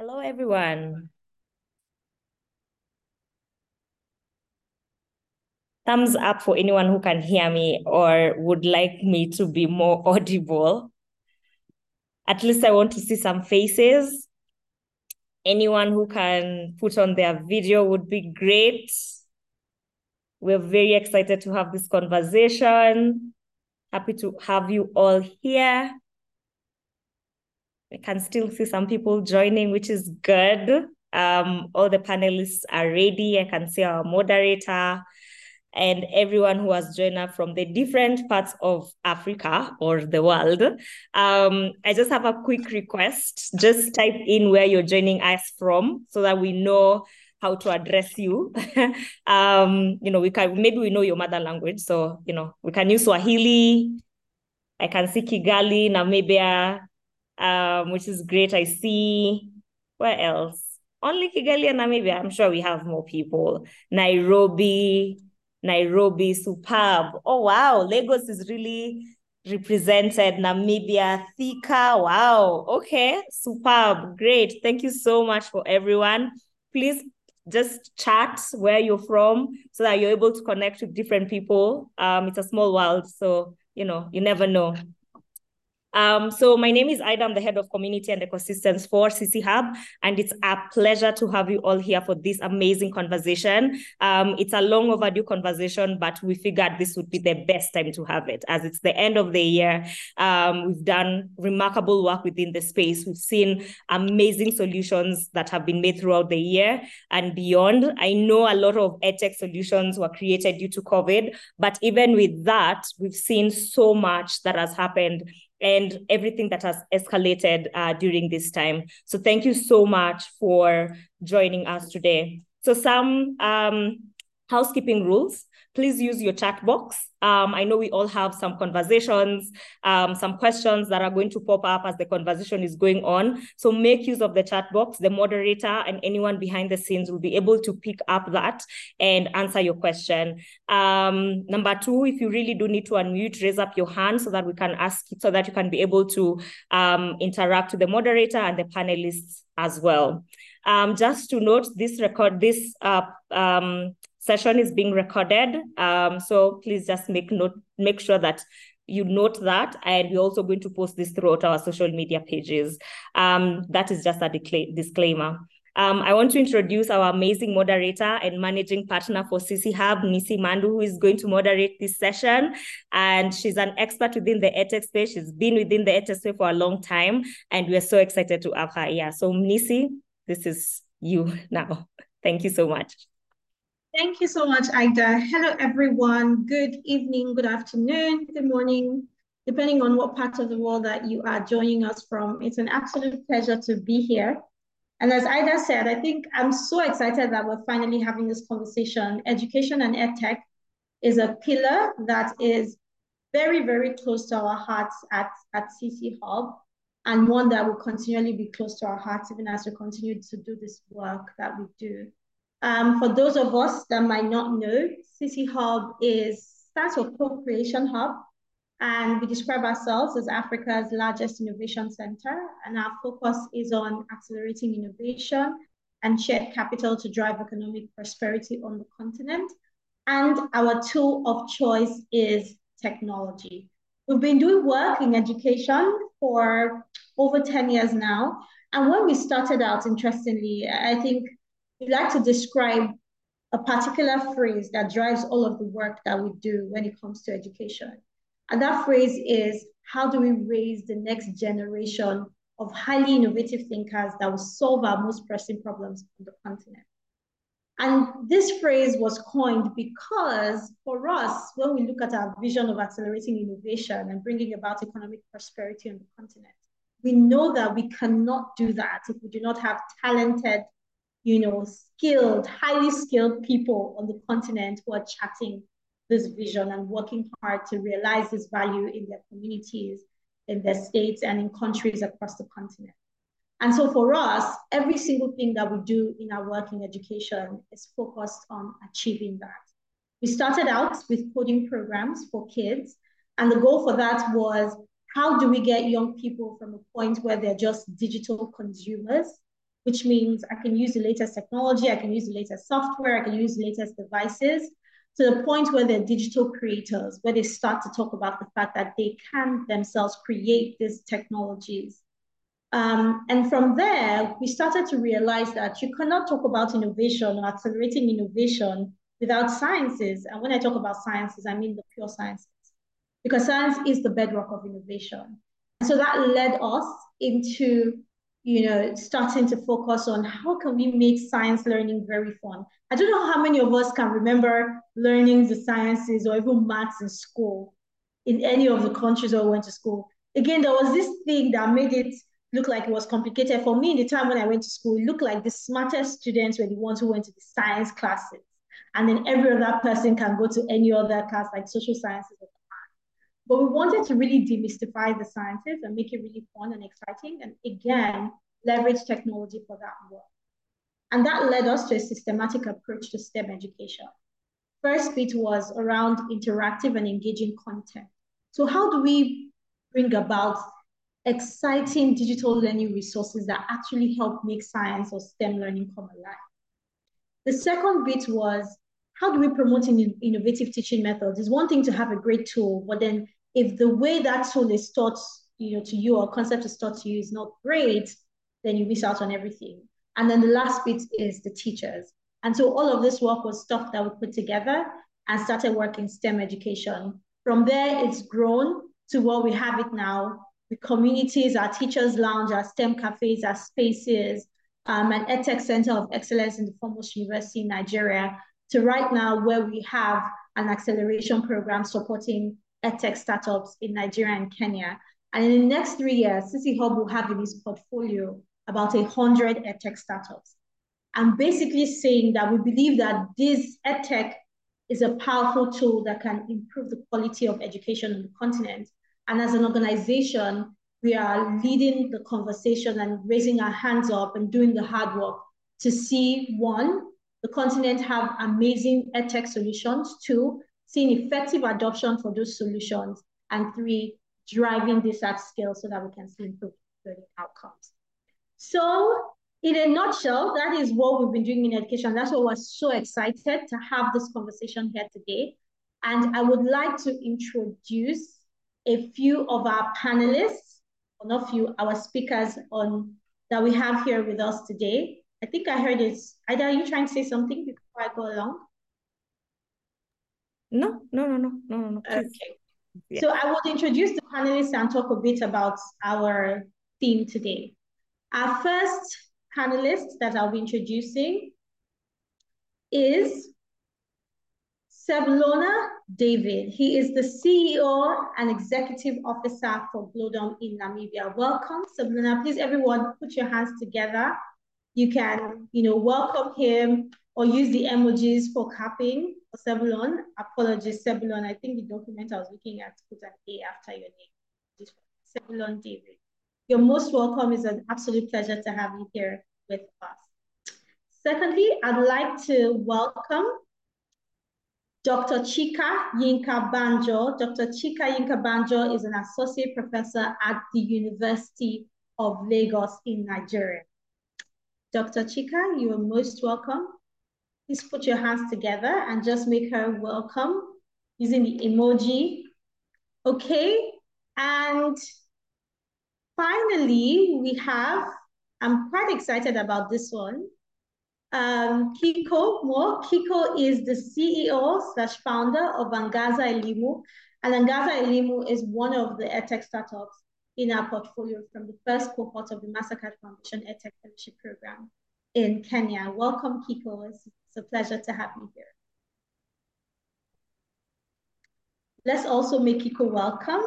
Hello, everyone. Thumbs up for anyone who can hear me or would like me to be more audible. At least I want to see some faces. Anyone who can put on their video would be great. We're very excited to have this conversation. Happy to have you all here. I can still see some people joining, which is good. Um, all the panelists are ready. I can see our moderator and everyone who has joined us from the different parts of Africa or the world. Um, I just have a quick request. Just type in where you're joining us from so that we know how to address you. um, you know, we can maybe we know your mother language. So, you know, we can use Swahili. I can see Kigali, Namibia, um, which is great. I see where else? Only Kigali and Namibia. I'm sure we have more people. Nairobi, Nairobi, superb. Oh wow, Lagos is really represented. Namibia, Thika. Wow. Okay, superb. Great. Thank you so much for everyone. Please just chat where you're from so that you're able to connect with different people. Um, it's a small world, so you know, you never know. Um, so my name is Ida. I'm the head of community and ecosystems for CC Hub, and it's a pleasure to have you all here for this amazing conversation. Um, it's a long overdue conversation, but we figured this would be the best time to have it as it's the end of the year. Um, we've done remarkable work within the space. We've seen amazing solutions that have been made throughout the year and beyond. I know a lot of edtech solutions were created due to COVID, but even with that, we've seen so much that has happened and everything that has escalated uh, during this time. So thank you so much for joining us today. So some um, housekeeping rules please use your chat box. Um, I know we all have some conversations, um, some questions that are going to pop up as the conversation is going on. So make use of the chat box. The moderator and anyone behind the scenes will be able to pick up that and answer your question. Um, number two, if you really do need to unmute, raise up your hand so that we can ask, so that you can be able to um, interact with the moderator and the panelists as well. Um, just to note, this record, this uh, um, session is being recorded. Um, so please just make note, make sure that you note that. And we're also going to post this throughout our social media pages. Um, that is just a disclaimer. Um, I want to introduce our amazing moderator and managing partner for CC Hub, Nissi Madu, who is going to moderate this session. And she's an expert within the edtech space. She's been within the edtech space for a long time, and we're so excited to have her here. So Nissi, this is you now. Thank you so much. Thank you so much, Ida. Hello, everyone. Good evening, good afternoon, good morning, depending on what part of the world that you are joining us from. It's an absolute pleasure to be here. And as Ida said, I think I'm so excited that we're finally having this conversation. Education and EdTech is a pillar that is very, very close to our hearts at, at CC Hub and one that will continually be close to our hearts even as we continue to do this work that we do. Um, for those of us that might not know, CC Hub is stands for Co-Creation Hub, and we describe ourselves as Africa's largest innovation center, and our focus is on accelerating innovation and shared capital to drive economic prosperity on the continent. And our tool of choice is technology. We've been doing work in education for over 10 years now. And when we started out, interestingly, I think we like to describe a particular phrase that drives all of the work that we do when it comes to education. And that phrase is how do we raise the next generation of highly innovative thinkers that will solve our most pressing problems on the continent? And this phrase was coined because for us, when we look at our vision of accelerating innovation and bringing about economic prosperity on the continent, we know that we cannot do that if we do not have talented you know, skilled, highly skilled people on the continent who are chatting this vision and working hard to realize this value in their communities, in their states, and in countries across the continent. And so for us, every single thing that we do in our work in education is focused on achieving that. We started out with coding programs for kids, and the goal for that was how do we get young people from a point where they're just digital consumers which means I can use the latest technology, I can use the latest software, I can use the latest devices to the point where they're digital creators, where they start to talk about the fact that they can themselves create these technologies. Um, and from there, we started to realize that you cannot talk about innovation or accelerating innovation without sciences. And when I talk about sciences, I mean the pure sciences, because science is the bedrock of innovation. So that led us into you know, starting to focus on how can we make science learning very fun. I don't know how many of us can remember learning the sciences or even maths in school in any of the countries we went to school. Again, there was this thing that made it look like it was complicated. For me, in the time when I went to school, it looked like the smartest students were the ones who went to the science classes. And then every other person can go to any other class like social sciences or but we wanted to really demystify the sciences and make it really fun and exciting. And again, leverage technology for that work. And that led us to a systematic approach to STEM education. First bit was around interactive and engaging content. So how do we bring about exciting digital learning resources that actually help make science or STEM learning come alive? The second bit was how do we promote in innovative teaching methods? It's one thing to have a great tool, but then if the way that tool is taught you know, to you or concept is taught to you is not great, then you miss out on everything. And then the last bit is the teachers. And so all of this work was stuff that we put together and started working STEM education. From there, it's grown to what we have it now with communities, our teachers' lounge, our STEM cafes, our spaces, um, an EdTech Center of Excellence in the foremost university in Nigeria, to right now where we have an acceleration program supporting edtech startups in Nigeria and Kenya. And in the next three years, CC Hub will have in its portfolio about 100 edtech startups. I'm basically saying that we believe that this edtech is a powerful tool that can improve the quality of education on the continent. And as an organization, we are leading the conversation and raising our hands up and doing the hard work to see one, the continent have amazing edtech solutions, two, seeing effective adoption for those solutions, and three, driving this at scale so that we can see improved learning outcomes. So in a nutshell, that is what we've been doing in education. That's why we're so excited to have this conversation here today. And I would like to introduce a few of our panelists, or not few, our speakers on that we have here with us today. I think I heard it. Ida, are you trying to say something before I go along? No, no, no, no, no, no, no. Okay. Yeah. So I will introduce the panelists and talk a bit about our theme today. Our first panelist that I'll be introducing is Sebulona David. He is the CEO and Executive Officer for Glodom in Namibia. Welcome, Sebulona. Please, everyone, put your hands together. You can, you know, welcome him or use the emojis for capping Sebulon. Apologies, Sebulon. I think the document I was looking at put an A after your name. Sebulon David. You're most welcome. It's an absolute pleasure to have you here with us. Secondly, I'd like to welcome Dr. Chika Yinka Banjo. Dr. Chika Yinka Banjo is an associate professor at the University of Lagos in Nigeria. Dr. Chika, you are most welcome. Please put your hands together and just make her welcome using the emoji. Okay, and finally, we have, I'm quite excited about this one, um, Kiko Mo. Kiko is the CEO slash founder of Angaza Elimu. And Angaza Elimu is one of the EdTech startups in our portfolio from the first cohort of the Mastercard Foundation EdTech Fellowship Program in Kenya. Welcome, Kiko. It's it's a pleasure to have you here. Let's also make Kiko welcome.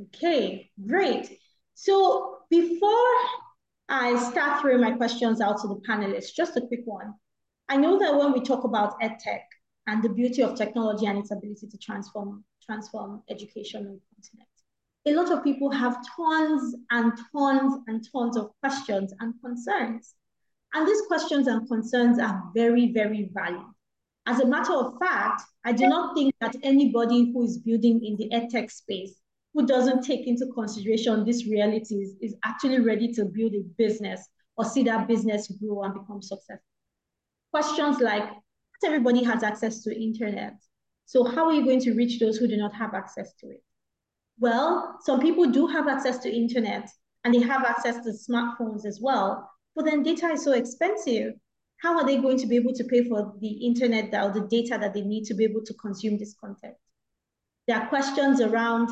Okay, great. So before I start throwing my questions out to the panelists, just a quick one. I know that when we talk about EdTech and the beauty of technology and its ability to transform, transform education on the continent, a lot of people have tons and tons and tons of questions and concerns. And these questions and concerns are very, very valid. As a matter of fact, I do not think that anybody who is building in the edtech space who doesn't take into consideration these realities is actually ready to build a business or see that business grow and become successful. Questions like, not everybody has access to internet. So how are you going to reach those who do not have access to it? Well, some people do have access to internet and they have access to smartphones as well, but then data is so expensive. How are they going to be able to pay for the internet or the data that they need to be able to consume this content? There are questions around,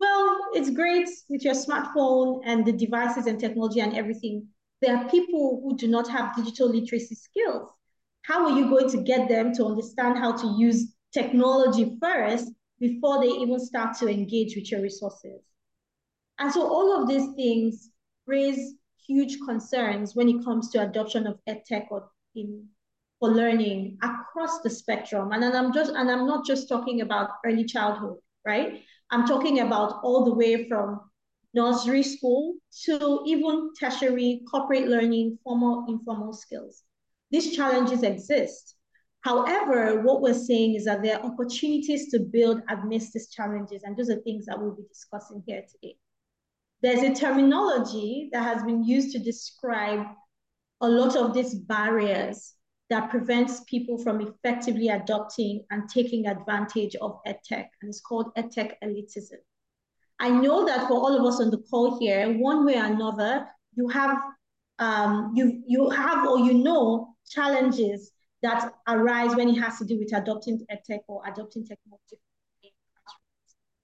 well, it's great with your smartphone and the devices and technology and everything. There are people who do not have digital literacy skills. How are you going to get them to understand how to use technology first before they even start to engage with your resources? And so all of these things raise huge concerns when it comes to adoption of edtech or in for learning across the spectrum. And then I'm just and I'm not just talking about early childhood, right? I'm talking about all the way from nursery school to even tertiary corporate learning, formal, informal skills. These challenges exist. However, what we're saying is that there are opportunities to build amidst these challenges, and those are things that we'll be discussing here today. There's a terminology that has been used to describe a lot of these barriers that prevents people from effectively adopting and taking advantage of edtech, and it's called edtech elitism. I know that for all of us on the call here, one way or another, you have um, you you have or you know challenges that arise when it has to do with adopting edtech or adopting technology.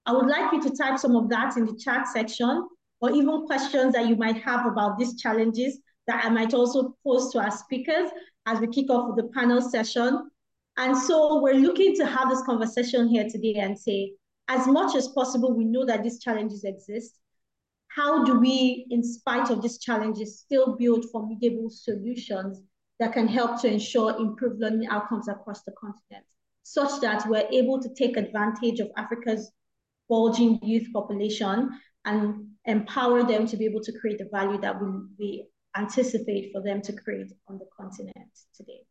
I would like you to type some of that in the chat section or even questions that you might have about these challenges that I might also pose to our speakers as we kick off the panel session. And so we're looking to have this conversation here today and say, as much as possible, we know that these challenges exist. How do we, in spite of these challenges, still build formidable solutions that can help to ensure improved learning outcomes across the continent, such that we're able to take advantage of Africa's bulging youth population and empower them to be able to create the value that we, we anticipate for them to create on the continent today.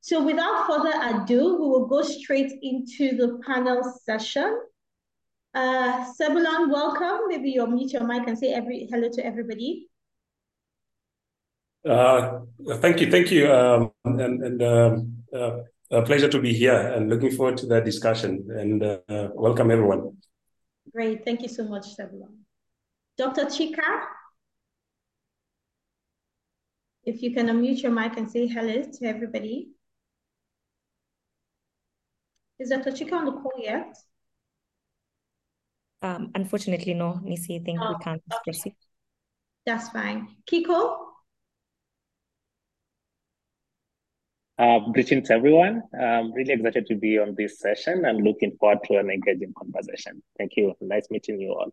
So without further ado, we will go straight into the panel session. Uh, Sebulon, welcome. Maybe you'll mute your mic and say every hello to everybody. Uh, thank you, thank you, um, and, and um, uh, a pleasure to be here and looking forward to that discussion and uh, welcome everyone. Great, thank you so much, Sebulon. Dr. Chika, if you can unmute your mic and say hello to everybody. Is Dr. Chika on the call yet? Um, unfortunately, no, Nissi, I think oh, we can't okay. proceed. That's fine. Kiko? Uh, greetings, everyone. I'm really excited to be on this session and looking forward to an engaging conversation. Thank you. Nice meeting you all.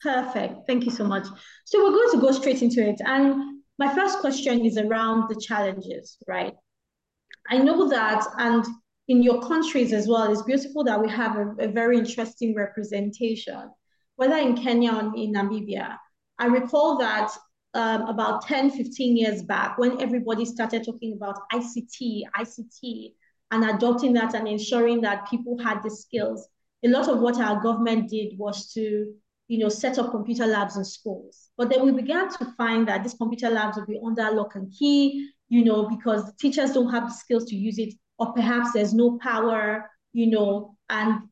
Perfect. Thank you so much. So we're going to go straight into it. And my first question is around the challenges, right? I know that, and in your countries as well, it's beautiful that we have a, a very interesting representation, whether in Kenya or in Namibia. I recall that um, about 10, 15 years back, when everybody started talking about ICT, ICT, and adopting that and ensuring that people had the skills, a lot of what our government did was to you know, set up computer labs in schools. But then we began to find that these computer labs would be under lock and key, you know, because the teachers don't have the skills to use it, or perhaps there's no power, you know, and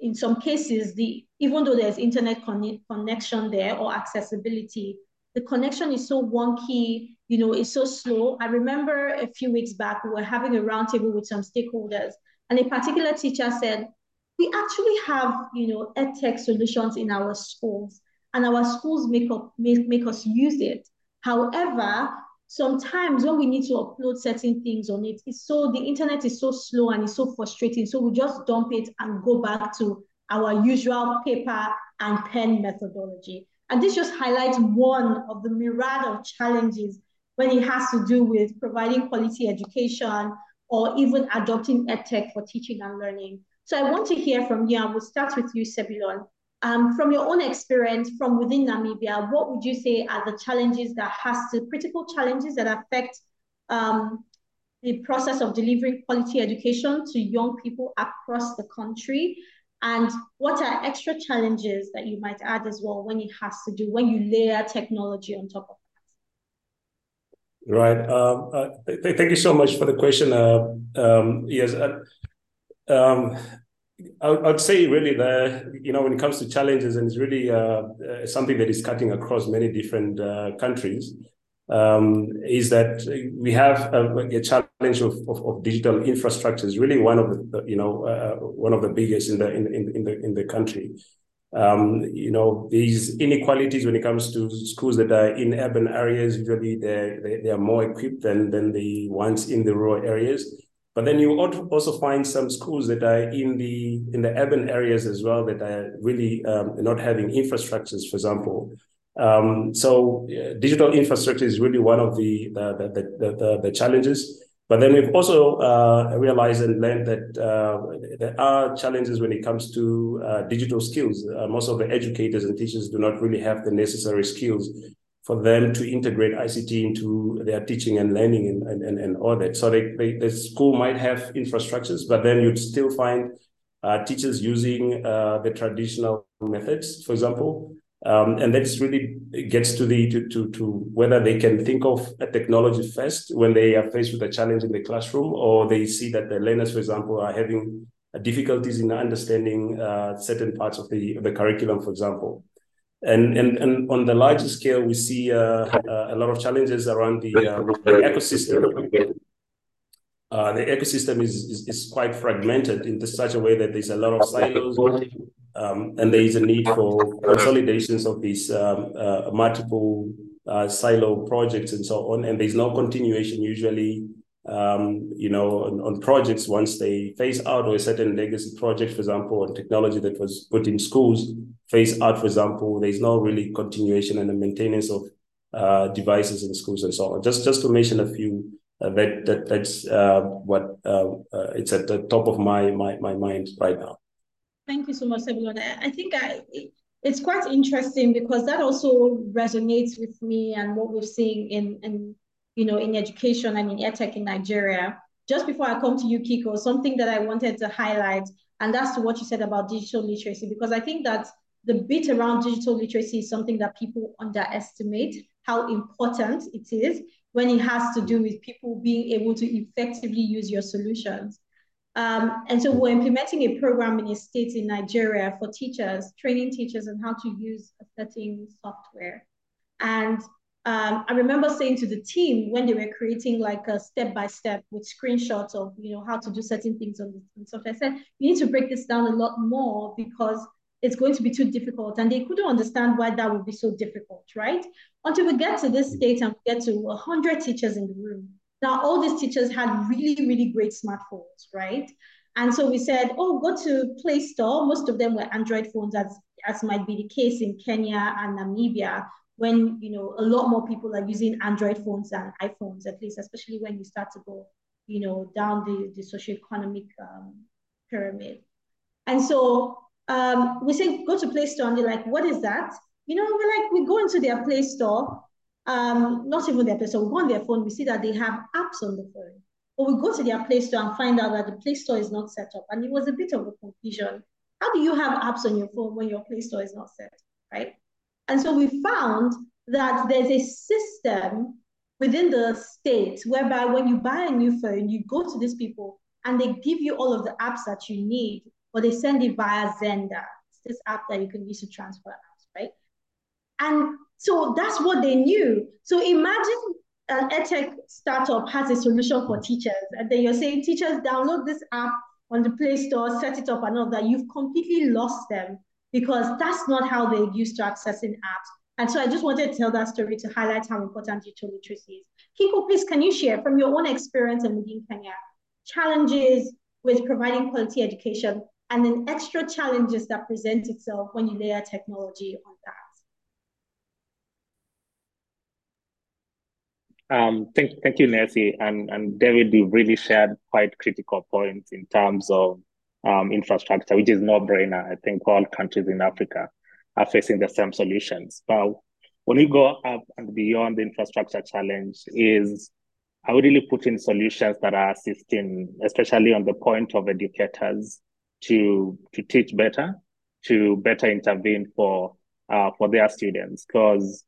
in some cases, the even though there's internet con connection there or accessibility, the connection is so wonky, you know, it's so slow. I remember a few weeks back, we were having a roundtable with some stakeholders, and a particular teacher said, we actually have, you know, edtech solutions in our schools, and our schools make up make, make us use it. However, sometimes when we need to upload certain things on it, it's so the internet is so slow and it's so frustrating. So we just dump it and go back to our usual paper and pen methodology. And this just highlights one of the myriad of challenges when it has to do with providing quality education or even adopting edtech for teaching and learning. So I want to hear from you, and we'll start with you, Sebulon. Um, from your own experience from within Namibia, what would you say are the challenges that has to, critical challenges that affect um, the process of delivering quality education to young people across the country? And what are extra challenges that you might add as well when it has to do, when you layer technology on top of that? Right. Um, uh, th thank you so much for the question. Uh, um, yes, uh, um, I, would say really that you know when it comes to challenges, and it's really uh, uh, something that is cutting across many different uh, countries. Um, is that we have a, a challenge of, of, of, digital infrastructure is really one of the you know one of the biggest in the in, in, in the in the country. Um, you know, these inequalities when it comes to schools that are in urban areas, usually they they are more equipped than, than the ones in the rural areas. But then you also find some schools that are in the in the urban areas as well that are really um, not having infrastructures, for example. Um, so uh, digital infrastructure is really one of the the, the, the, the challenges. But then we've also uh, realized and learned that uh, there are challenges when it comes to uh, digital skills. Uh, most of the educators and teachers do not really have the necessary skills for them to integrate ICT into their teaching and learning and, and, and all that. So they, they, the school might have infrastructures, but then you'd still find uh, teachers using uh, the traditional methods, for example, um, and that really gets to the to, to to whether they can think of a technology first when they are faced with a challenge in the classroom, or they see that the learners, for example, are having difficulties in understanding uh, certain parts of the the curriculum, for example. And, and, and on the larger scale, we see uh, uh, a lot of challenges around the, uh, the ecosystem. Uh, the ecosystem is, is, is quite fragmented in such a way that there's a lot of silos um, and there is a need for consolidations of these um, multiple silo projects and so on. And there's no continuation usually, um, you know, on, on, projects once they phase out or a certain legacy project, for example, on technology that was put in schools, phase out, for example, there's no really continuation and the maintenance of uh, devices in schools and so on. Just just to mention a few. Uh, that that that's uh, what uh, it's at the top of my my my mind right now. Thank you so much, everyone. I think I, it's quite interesting because that also resonates with me and what we're seeing in, in you know, in education and in edtech in Nigeria. Just before I come to you, Kiko, something that I wanted to highlight, and that's to what you said about digital literacy, because I think that the bit around digital literacy is something that people underestimate how important it is when it has to do with people being able to effectively use your solutions. Um, and so we're implementing a program in a state in Nigeria for teachers, training teachers on how to use a certain software. And um, I remember saying to the team when they were creating like a step-by-step with screenshots of, you know, how to do certain things on the software, I said, you need to break this down a lot more because it's going to be too difficult. And they couldn't understand why that would be so difficult, right? Until we get to this state and we get to 100 teachers in the room now, all these teachers had really, really great smartphones, right? And so we said, oh, go to Play Store. Most of them were Android phones, as, as might be the case in Kenya and Namibia, when you know a lot more people are using Android phones than iPhones, at least, especially when you start to go, you know, down the, the socioeconomic um, pyramid. And so um, we say, go to Play Store, and they're like, what is that? You know, we're like, we go into their Play Store, um, not even their Play Store. We go on their phone, we see that they have apps on the phone. But we go to their Play Store and find out that the Play Store is not set up. And it was a bit of a confusion. How do you have apps on your phone when your Play Store is not set, right? And so we found that there's a system within the state whereby when you buy a new phone, you go to these people and they give you all of the apps that you need, or they send it via Xender. It's this app that you can use to transfer apps, right? And so that's what they knew. So imagine an edtech startup has a solution for teachers, and then you're saying, teachers, download this app on the Play Store, set it up, and all that. You've completely lost them because that's not how they're used to accessing apps. And so I just wanted to tell that story to highlight how important digital literacy is. Kiko, please, can you share from your own experience in within Kenya challenges with providing quality education and then extra challenges that present itself when you layer technology on that? Um, thank, thank you, Nancy. And, and David, you really shared quite critical points in terms of um, infrastructure, which is no brainer. I think all countries in Africa are facing the same solutions. But when we go up and beyond the infrastructure challenge is I would really put in solutions that are assisting, especially on the point of educators to, to teach better, to better intervene for, uh, for their students. Because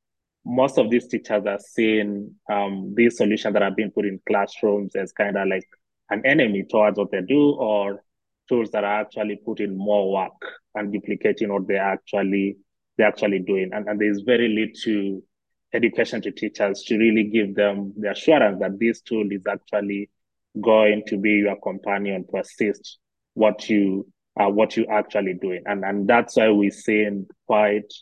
most of these teachers are seeing um, these solutions that are being put in classrooms as kind of like an enemy towards what they do or tools that are actually putting more work and duplicating what they're actually they're actually doing. And, and there's very little education to teachers to really give them the assurance that this tool is actually going to be your companion to assist what you uh, what you actually doing. And and that's why we're seeing quite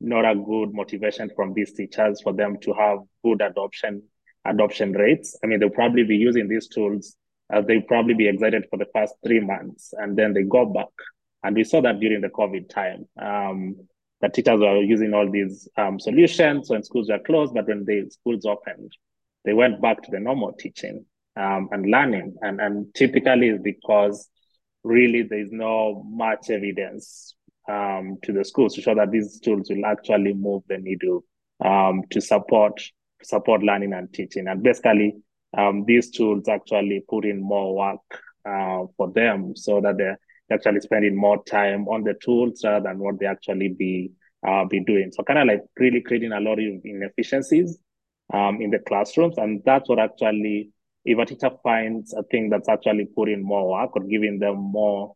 not a good motivation from these teachers for them to have good adoption adoption rates. I mean, they'll probably be using these tools. Uh, they'll probably be excited for the first three months, and then they go back. And we saw that during the COVID time. Um, the teachers were using all these um, solutions when schools were closed, but when the schools opened, they went back to the normal teaching um, and learning. And, and typically because really there is no much evidence um, to the schools to show that these tools will actually move the needle um, to support support learning and teaching. And basically, um, these tools actually put in more work uh, for them so that they're actually spending more time on the tools rather than what they actually be uh, be doing. So kind of like really creating a lot of inefficiencies um, in the classrooms. And that's what actually, if a teacher finds a thing that's actually putting more work or giving them more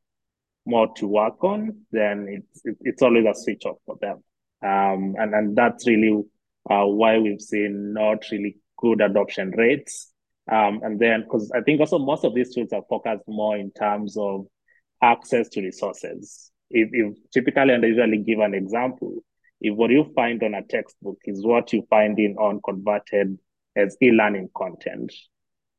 more to work on, then it's it's always a switch off for them. Um, and and that's really uh, why we've seen not really good adoption rates. Um, and then because I think also most of these tools are focused more in terms of access to resources. If, if typically, and I usually give an example, if what you find on a textbook is what you find in on converted as e-learning content,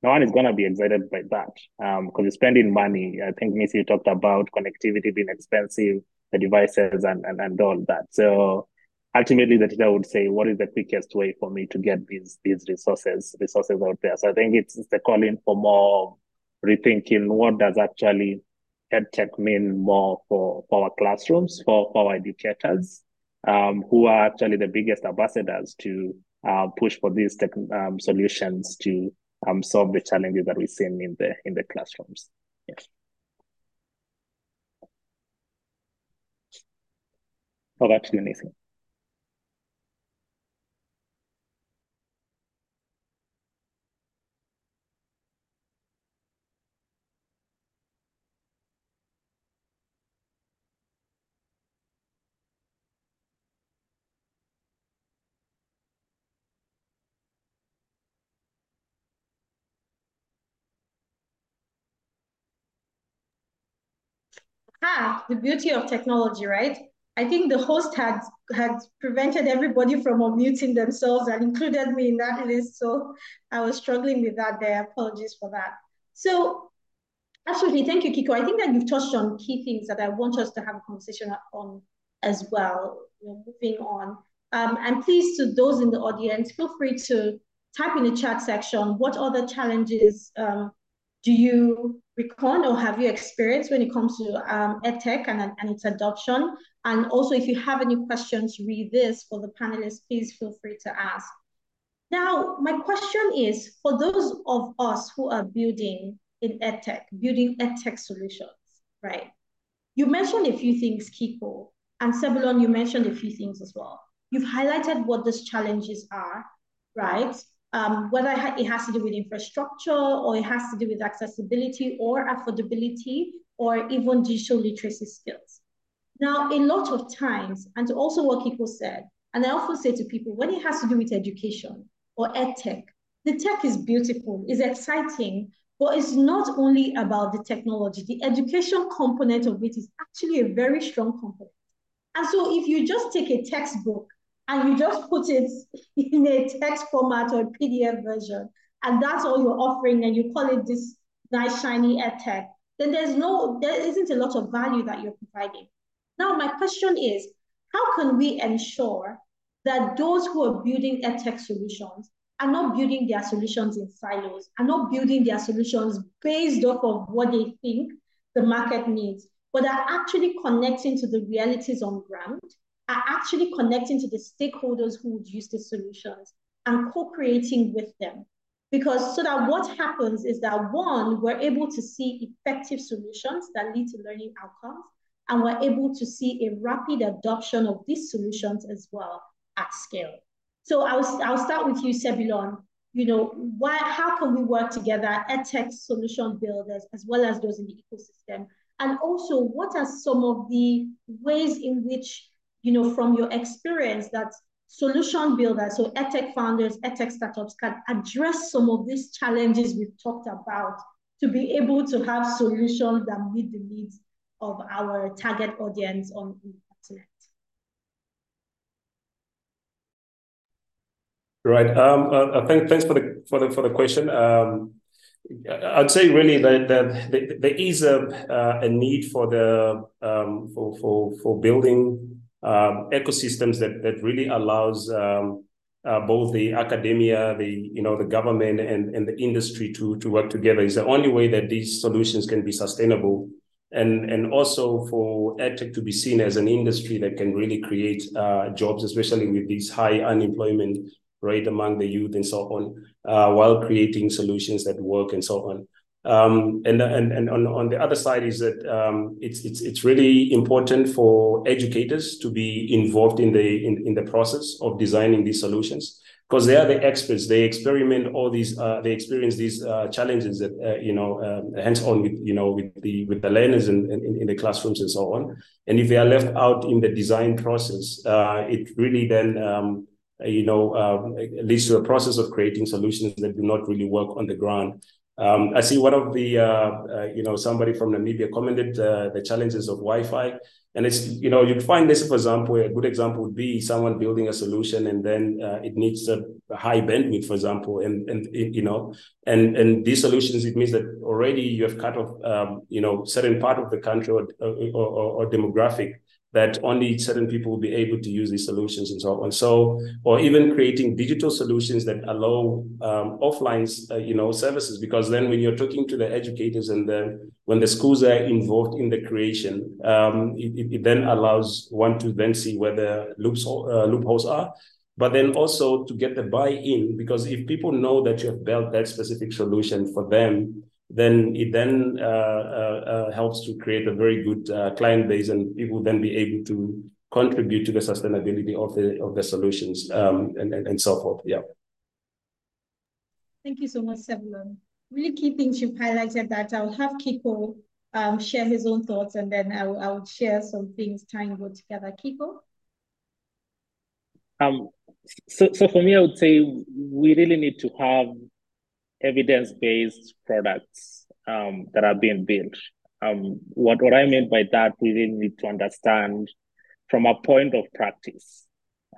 no one is going to be excited by that because um, you're spending money. I think Missy talked about connectivity being expensive, the devices and, and, and all that. So ultimately the teacher would say, what is the quickest way for me to get these these resources resources out there? So I think it's, it's the calling for more rethinking what does actually EdTech mean more for, for our classrooms, for, for our educators, um, who are actually the biggest ambassadors to uh, push for these tech, um, solutions to um, solve the challenges that we're seeing in the in the classrooms. Yes. Over to you, Nathan. Ah, the beauty of technology, right? I think the host had had prevented everybody from unmuting themselves and included me in that list. So I was struggling with that there. Apologies for that. So absolutely, thank you, Kiko. I think that you've touched on key things that I want us to have a conversation on as well. Know, moving on. Um, and please, to those in the audience, feel free to type in the chat section what other challenges um, do you recon or have you experienced when it comes to um, EdTech and, and its adoption? And also, if you have any questions, read this for the panelists, please feel free to ask. Now, my question is, for those of us who are building in EdTech, building EdTech solutions, right? You mentioned a few things, Kiko, and Sebulon, you mentioned a few things as well. You've highlighted what those challenges are, right? Um, whether it has to do with infrastructure or it has to do with accessibility or affordability or even digital literacy skills. Now, a lot of times, and also what Kiko said, and I often say to people, when it has to do with education or ed tech, the tech is beautiful, is exciting, but it's not only about the technology. The education component of it is actually a very strong component. And so if you just take a textbook and you just put it in a text format or a PDF version, and that's all you're offering, and you call it this nice shiny ed tech, then there's no, there isn't a lot of value that you're providing. Now, my question is, how can we ensure that those who are building ed tech solutions are not building their solutions in silos, are not building their solutions based off of what they think the market needs, but are actually connecting to the realities on ground are actually connecting to the stakeholders who would use the solutions and co-creating with them. Because so that what happens is that one, we're able to see effective solutions that lead to learning outcomes, and we're able to see a rapid adoption of these solutions as well at scale. So I'll, I'll start with you, Sebulon. You know, why, how can we work together, edtech solution builders, as well as those in the ecosystem? And also, what are some of the ways in which, you know, from your experience that solution builders, so edtech founders, edtech startups can address some of these challenges we've talked about to be able to have solutions that meet the needs of our target audience on the continent. Right. Um, uh, thank, thanks for the for the for the question. Um, I'd say really that, that there is a a need for the um, for for for building um, ecosystems that that really allows um, uh, both the academia, the you know the government and, and the industry to to work together. Is the only way that these solutions can be sustainable, and and also for edtech to be seen as an industry that can really create uh, jobs, especially with these high unemployment rate among the youth and so on, uh, while creating solutions that work and so on. Um, and and and on, on the other side is that um, it's it's it's really important for educators to be involved in the in, in the process of designing these solutions because they are the experts. They experiment all these. Uh, they experience these uh, challenges that uh, you know um, hands on with you know with the with the learners in, in, in the classrooms and so on. And if they are left out in the design process, uh, it really then um, you know um, leads to a process of creating solutions that do not really work on the ground. Um, I see one of the, uh, uh, you know, somebody from Namibia commented uh, the challenges of Wi-Fi, and it's, you know, you'd find this, for example, a good example would be someone building a solution and then uh, it needs a, high bandwidth, for example, and and you know, and and these solutions it means that already you have cut off, um, you know, certain part of the country or, or, or, or demographic that only certain people will be able to use these solutions and so on. So, or even creating digital solutions that allow um, offline, uh, you know, services. Because then, when you're talking to the educators and the when the schools are involved in the creation, um, it, it, then allows one to then see where the loops uh, loopholes are. But then also to get the buy-in, because if people know that you have built that specific solution for them, then it then uh, uh, uh, helps to create a very good client base, and people then be able to contribute to the sustainability of the of the solutions um, and, and, and so forth. Yeah. Thank you so much, Sebulon. Really key things you've highlighted that I'll have Kiko um, share his own thoughts and then I will, I will share some things tying both together. Kiko? Um, so, so for me, I would say we really need to have evidence-based products um, that are being built. Um, what, what I mean by that, we really need to understand from a point of practice,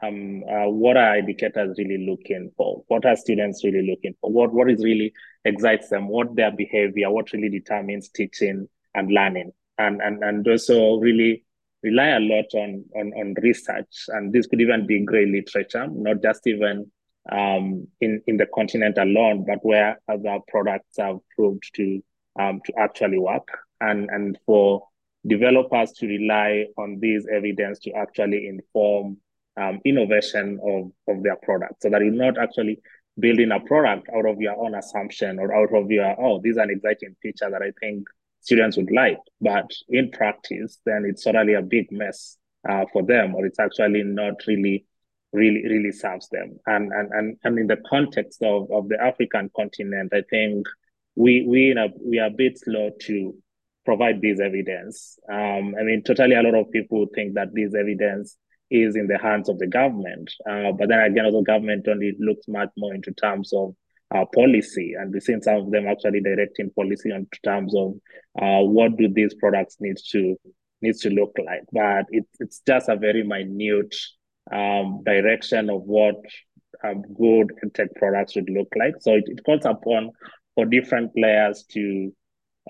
um, uh, what are educators really looking for? What are students really looking for? What, what is really excites them? What their behavior? What really determines teaching and learning? And, and, and also really rely a lot on, on, on research. And this could even be great literature, not just even um, in in the continent alone, but where other products have proved to um, to actually work, and and for developers to rely on this evidence to actually inform um, innovation of of their product, so that you're not actually building a product out of your own assumption or out of your oh, this is an exciting feature that I think students would like, but in practice, then it's totally a big mess uh, for them, or it's actually not really really really serves them. And and and, and in the context of, of the african continent i think we we a, we are a bit slow to provide this evidence. Um, i mean totally a lot of people think that this evidence is in the hands of the government. Uh, but then again also government only looks much more into terms of uh, policy and we've seen some of them actually directing policy in terms of uh, what do these products need to needs to look like. But it, it's just a very minute um, direction of what um, good tech products would look like. So it, it calls upon for different players to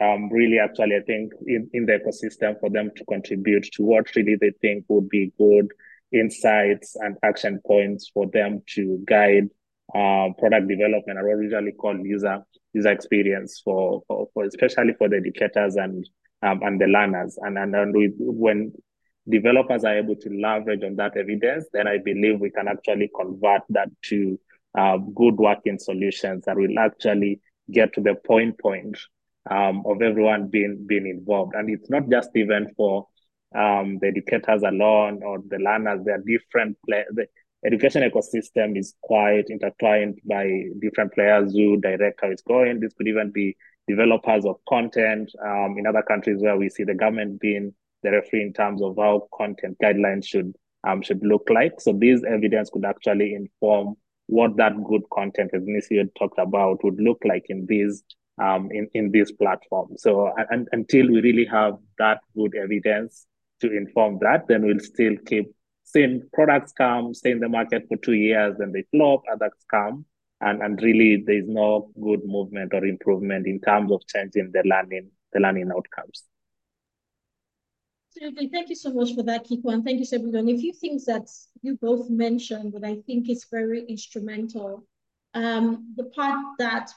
um, really actually, I think, in, in the ecosystem for them to contribute to what really they think would be good insights and action points for them to guide uh, product development or what we usually call user user experience for, for, for especially for the educators and um, and the learners. And and, and we, when developers are able to leverage on that evidence, then I believe we can actually convert that to uh, good working solutions that will actually get to the point point um, of everyone being being involved. And it's not just even for um, the educators alone or the learners. There are different play- the education ecosystem is quite intertwined by different players who direct how it's going. This could even be developers of content um, in other countries where we see the government being the referee in terms of how content guidelines should um, should look like. So this evidence could actually inform what that good content, as Nissi had talked about, would look like in these um, in, in this platform. So and, until we really have that good evidence to inform that, then we'll still keep seeing products come, stay in the market for two years, then they flop, others come, and, and really there's no good movement or improvement in terms of changing the learning, the learning outcomes. Absolutely. Thank you so much for that, Kiko. And thank you, Sebulon. A few things that you both mentioned that I think is very instrumental. Um, the part that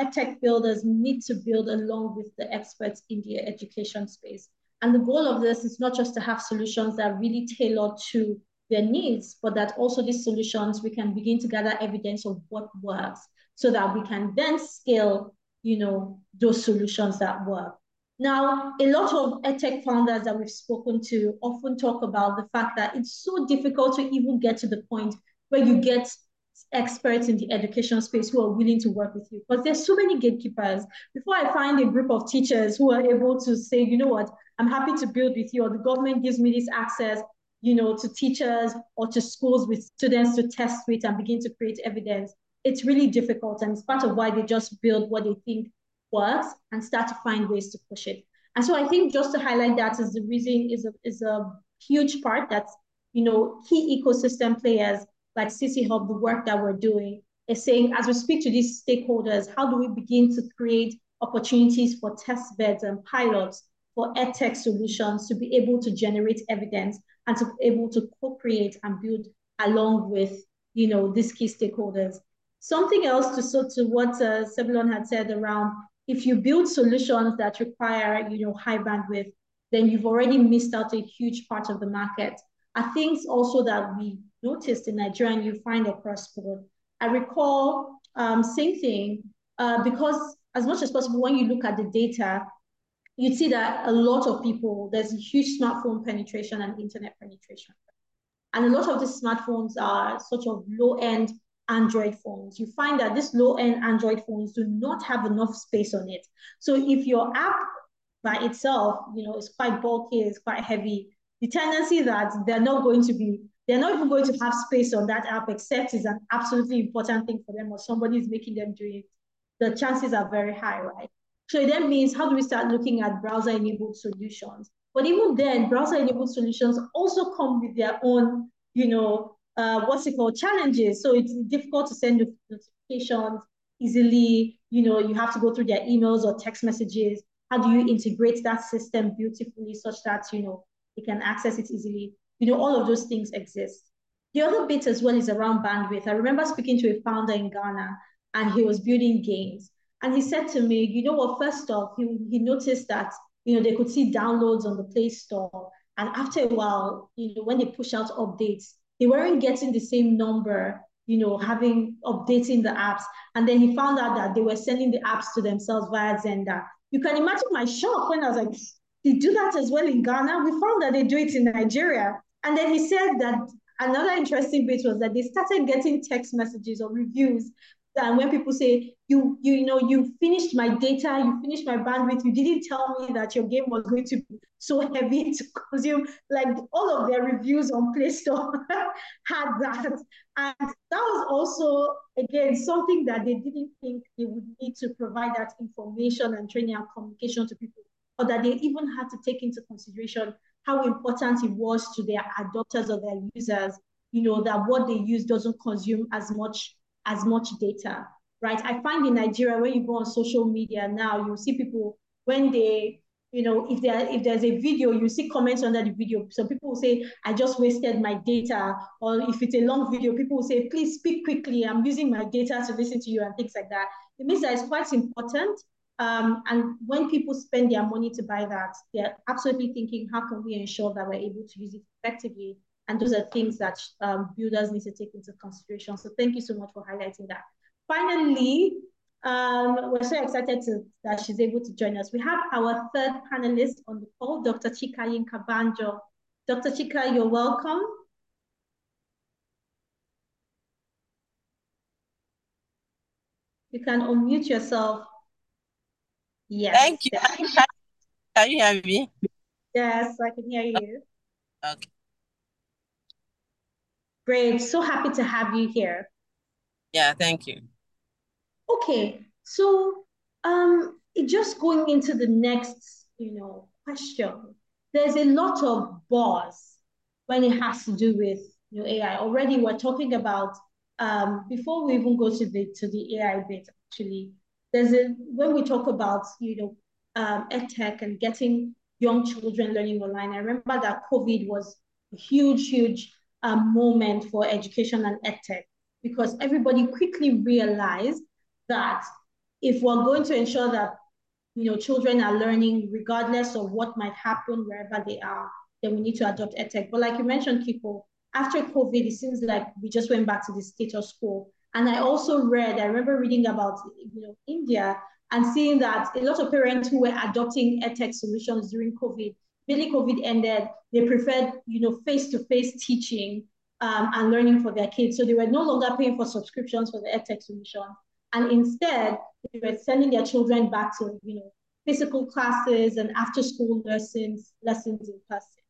EdTech builders need to build along with the experts in the education space. And the goal of this is not just to have solutions that are really tailored to their needs, but that also these solutions, we can begin to gather evidence of what works so that we can then scale, you know, those solutions that work. Now, a lot of EdTech founders that we've spoken to often talk about the fact that it's so difficult to even get to the point where you get experts in the education space who are willing to work with you because there's so many gatekeepers. Before I find a group of teachers who are able to say, you know what, I'm happy to build with you, or the government gives me this access, you know, to teachers or to schools with students to test with and begin to create evidence. It's really difficult, and it's part of why they just build what they think works and start to find ways to push it. And so I think just to highlight that is the reason is a, is a huge part that's, you know, key ecosystem players like CC Hub, the work that we're doing is saying, as we speak to these stakeholders, how do we begin to create opportunities for test beds and pilots for EdTech solutions to be able to generate evidence and to be able to co-create and build along with, you know, these key stakeholders. Something else to, so to what uh, Sebulon had said around if you build solutions that require, you know, high bandwidth, then you've already missed out a huge part of the market. Are things also that we noticed in Nigeria and you find across the board. I recall um, same thing uh, because as much as possible, when you look at the data, you see that a lot of people, there's huge smartphone penetration and internet penetration. And a lot of these smartphones are sort of low-end Android phones. You find that these low-end Android phones do not have enough space on it. So if your app by itself, you know, is quite bulky, it's quite heavy, the tendency that they're not going to be they're not even going to have space on that app except it's an absolutely important thing for them or somebody is making them do it. The chances are very high, right? So it then means how do we start looking at browser-enabled solutions? But even then, browser-enabled solutions also come with their own, you know, uh, what's it called, challenges. So it's difficult to send notifications easily. You know, you have to go through their emails or text messages. How do you integrate that system beautifully such that, you know, they can access it easily? You know, all of those things exist. The other bit as well is around bandwidth. I remember speaking to a founder in Ghana and he was building games. And he said to me, you know what, first off, he, he noticed that, you know, they could see downloads on the Play Store. And after a while, you know, when they push out updates, they weren't getting the same number, you know, having updating the apps. And then he found out that they were sending the apps to themselves via Xender. You can imagine my shock when I was like, they do that as well in Ghana. We found that they do it in Nigeria. And then he said that another interesting bit was that they started getting text messages or reviews and when people say you you, know you finished my data you finished my bandwidth you didn't tell me that your game was going to be so heavy to consume. Like all of their reviews on play store had that. And that was also again something that they didn't think they would need to provide that information and training and communication to people or that they even had to take into consideration how important it was to their adopters or their users, you know, that what they use doesn't consume as much as much data, right? I find in Nigeria, when you go on social media now, you see people when they, you know, if there if there's a video, you see comments under the video. Some people will say, I just wasted my data. Or if it's a long video, people will say, please speak quickly. I'm using my data to listen to you and things like that. It means that it's quite important um, and when people spend their money to buy that, they're absolutely thinking, how can we ensure that we're able to use it effectively? And those are things that um, builders need to take into consideration. So thank you so much for highlighting that. Finally, um, we're so excited to, that she's able to join us. We have our third panelist on the call, Dr. Chika Yinka-Banjo. Dr. Chika, you're welcome. You can unmute yourself. Yes. Thank you. Can you hear me? Yes, I can hear you. Okay. Great. So happy to have you here. Yeah, thank you. Okay, so um, just going into the next, you know, question. There's a lot of buzz when it has to do with you know, AI. Already, we're talking about um, before we even go to the to the AI bit. Actually, there's a when we talk about you know um, edtech and getting young children learning online. I remember that COVID was a huge, huge um, moment for education and edtech because everybody quickly realized that if we're going to ensure that you know children are learning regardless of what might happen wherever they are, then we need to adopt edtech. But like you mentioned, Kiko, after COVID, it seems like we just went back to the status quo. And I also read, I remember reading about you know India and seeing that a lot of parents who were adopting edtech solutions during COVID, really COVID ended, they preferred you know face-to-face teaching um, and learning for their kids. So they were no longer paying for subscriptions for the edtech solution. And instead, they were sending their children back to, you know, physical classes and after school lessons, lessons in person.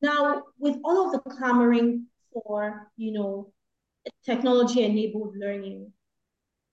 Now, with all of the clamoring for, you know, technology-enabled learning,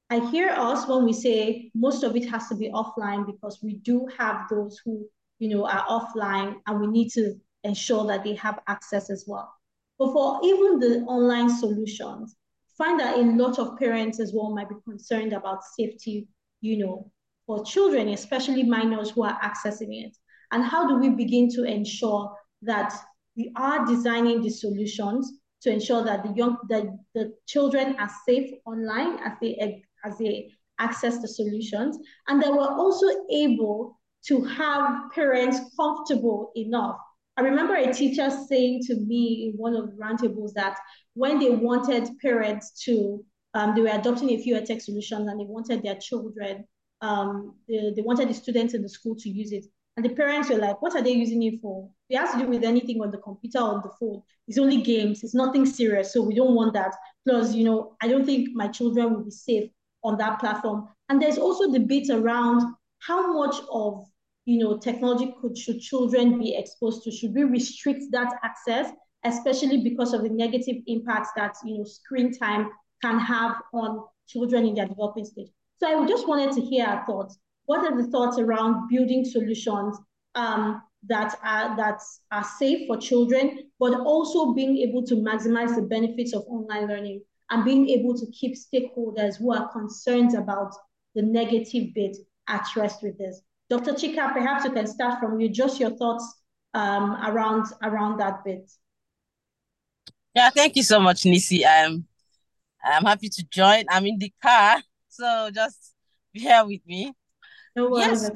I hear us when we say most of it has to be offline because we do have those who, you know, are offline and we need to ensure that they have access as well. But for even the online solutions, find that a lot of parents as well might be concerned about safety, you know, for children, especially minors who are accessing it. And how do we begin to ensure that we are designing the solutions to ensure that the young that the children are safe online as they as they access the solutions, and that we're also able to have parents comfortable enough I remember a teacher saying to me in one of the roundtables that when they wanted parents to, um, they were adopting a few tech solutions and they wanted their children, um, they, they wanted the students in the school to use it. And the parents were like, what are they using it for? It has to do with anything on the computer or on the phone. It's only games. It's nothing serious. So we don't want that. Plus, you know, I don't think my children will be safe on that platform. And there's also debate around how much of you know, technology could, should children be exposed to? Should we restrict that access, especially because of the negative impacts that, you know, screen time can have on children in their developing stage? So I just wanted to hear our thoughts. What are the thoughts around building solutions um, that are that are safe for children, but also being able to maximize the benefits of online learning and being able to keep stakeholders who are concerned about the negative bit at rest with this. Dr. Chika, perhaps you can start from you, just your thoughts um, around around that bit. Yeah, thank you so much, Nissi. I'm I'm happy to join. I'm in the car, so just bear with me. No worries. Yes.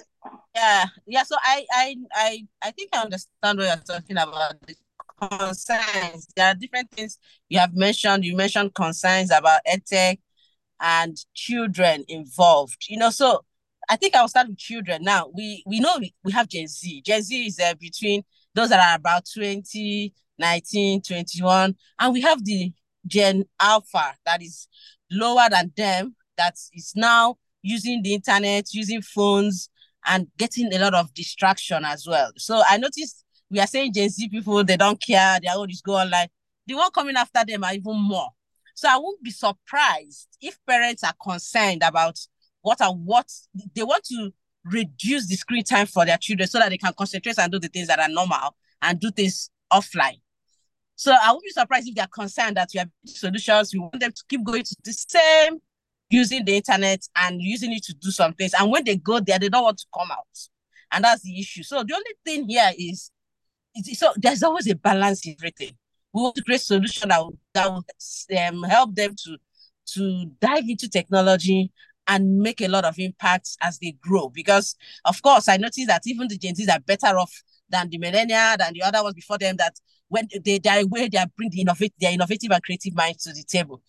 Yeah, yeah. So I I I I think I understand what you're talking about. The concerns. There are different things you have mentioned. You mentioned concerns about edtech and children involved. You know, so I think I'll start with children. Now, we we know we, we have Gen Z. Gen Z is uh, between those that are about 20, 19, 21. And we have the Gen Alpha that is lower than them, that is now using the internet, using phones, and getting a lot of distraction as well. So I noticed we are saying Gen Z people, they don't care, they just go online. The one coming after them are even more. So I won't be surprised if parents are concerned about what are what they want to reduce the screen time for their children so that they can concentrate and do the things that are normal and do things offline. So I would be surprised if they're concerned that we have solutions. We want them to keep going to the same using the internet and using it to do some things. And when they go there, they don't want to come out. And that's the issue. So the only thing here is, so there's always a balance in everything. We want to create solution that will, that will um, help them to to dive into technology and make a lot of impacts as they grow. Because of course, I noticed that even the Gen Zs are better off than the millennia, than the other ones before them. That when they they are where they are bring the innovate their innovative and creative minds to the table.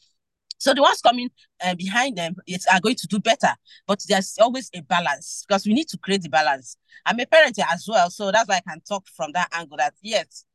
So the ones coming uh, behind them is, are going to do better, but there's always a balance because we need to create the balance. I'm a parent as well, so that's why I can talk from that angle. That yes,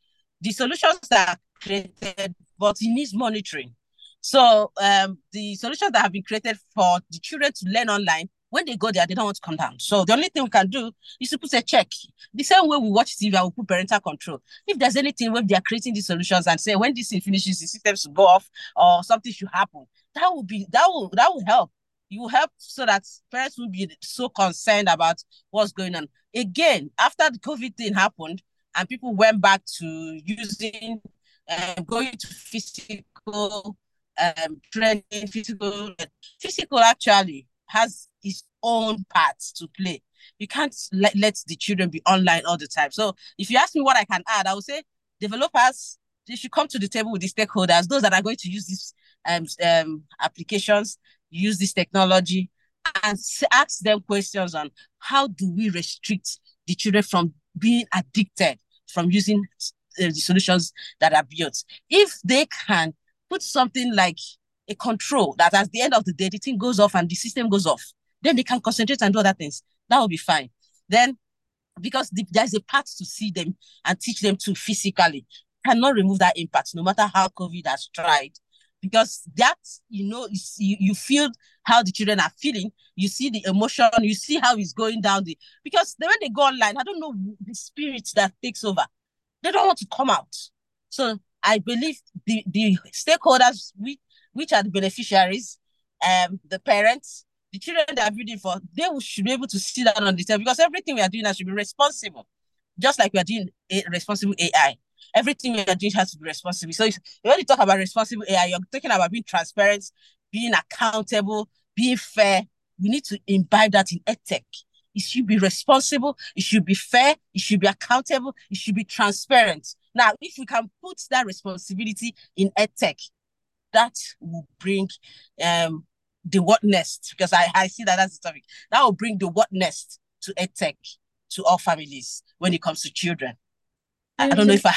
the solutions are created, but it needs monitoring So um, the solutions that have been created for the children to learn online, when they go there, they don't want to come down. So the only thing we can do is to put a check. The same way we watch TV, I will put parental control. If there's anything where they are creating these solutions and say when this finishes, the systems should go off or something should happen, that will be that will that will help. You will help so that parents will be so concerned about what's going on. Again, after the COVID thing happened and people went back to using uh, going to physical um, training, physical, physical actually has its own parts to play. You can't let, let the children be online all the time. So if you ask me what I can add, I would say developers, they should come to the table with the stakeholders, those that are going to use these um, um, applications, use this technology, and ask them questions on how do we restrict the children from being addicted from using uh, the solutions that are built. If they can put something like a control that at the end of the day, the thing goes off and the system goes off, then they can concentrate and do other things. That will be fine. Then, because the, there's a path to see them and teach them to physically, cannot remove that impact, no matter how COVID has tried. Because that, you know, you, you feel how the children are feeling, you see the emotion, you see how it's going down the because when they go online, I don't know the spirit that takes over. They don't want to come out. So I believe the, the stakeholders, which, which are the beneficiaries, um, the parents, the children they are building for, they should be able to see that on the table because everything we are doing has to be responsible, just like we are doing a responsible AI. Everything we are doing has to be responsible. So when you talk about responsible AI, you're talking about being transparent, being accountable, being fair. We need to imbibe that in edtech. It should be responsible. It should be fair. It should be accountable. It should be transparent. Now, if we can put that responsibility in edtech, that will bring um, the what next, because I, I see that that's the topic. That will bring the what next to edtech to all families when it comes to children. I, I don't know if I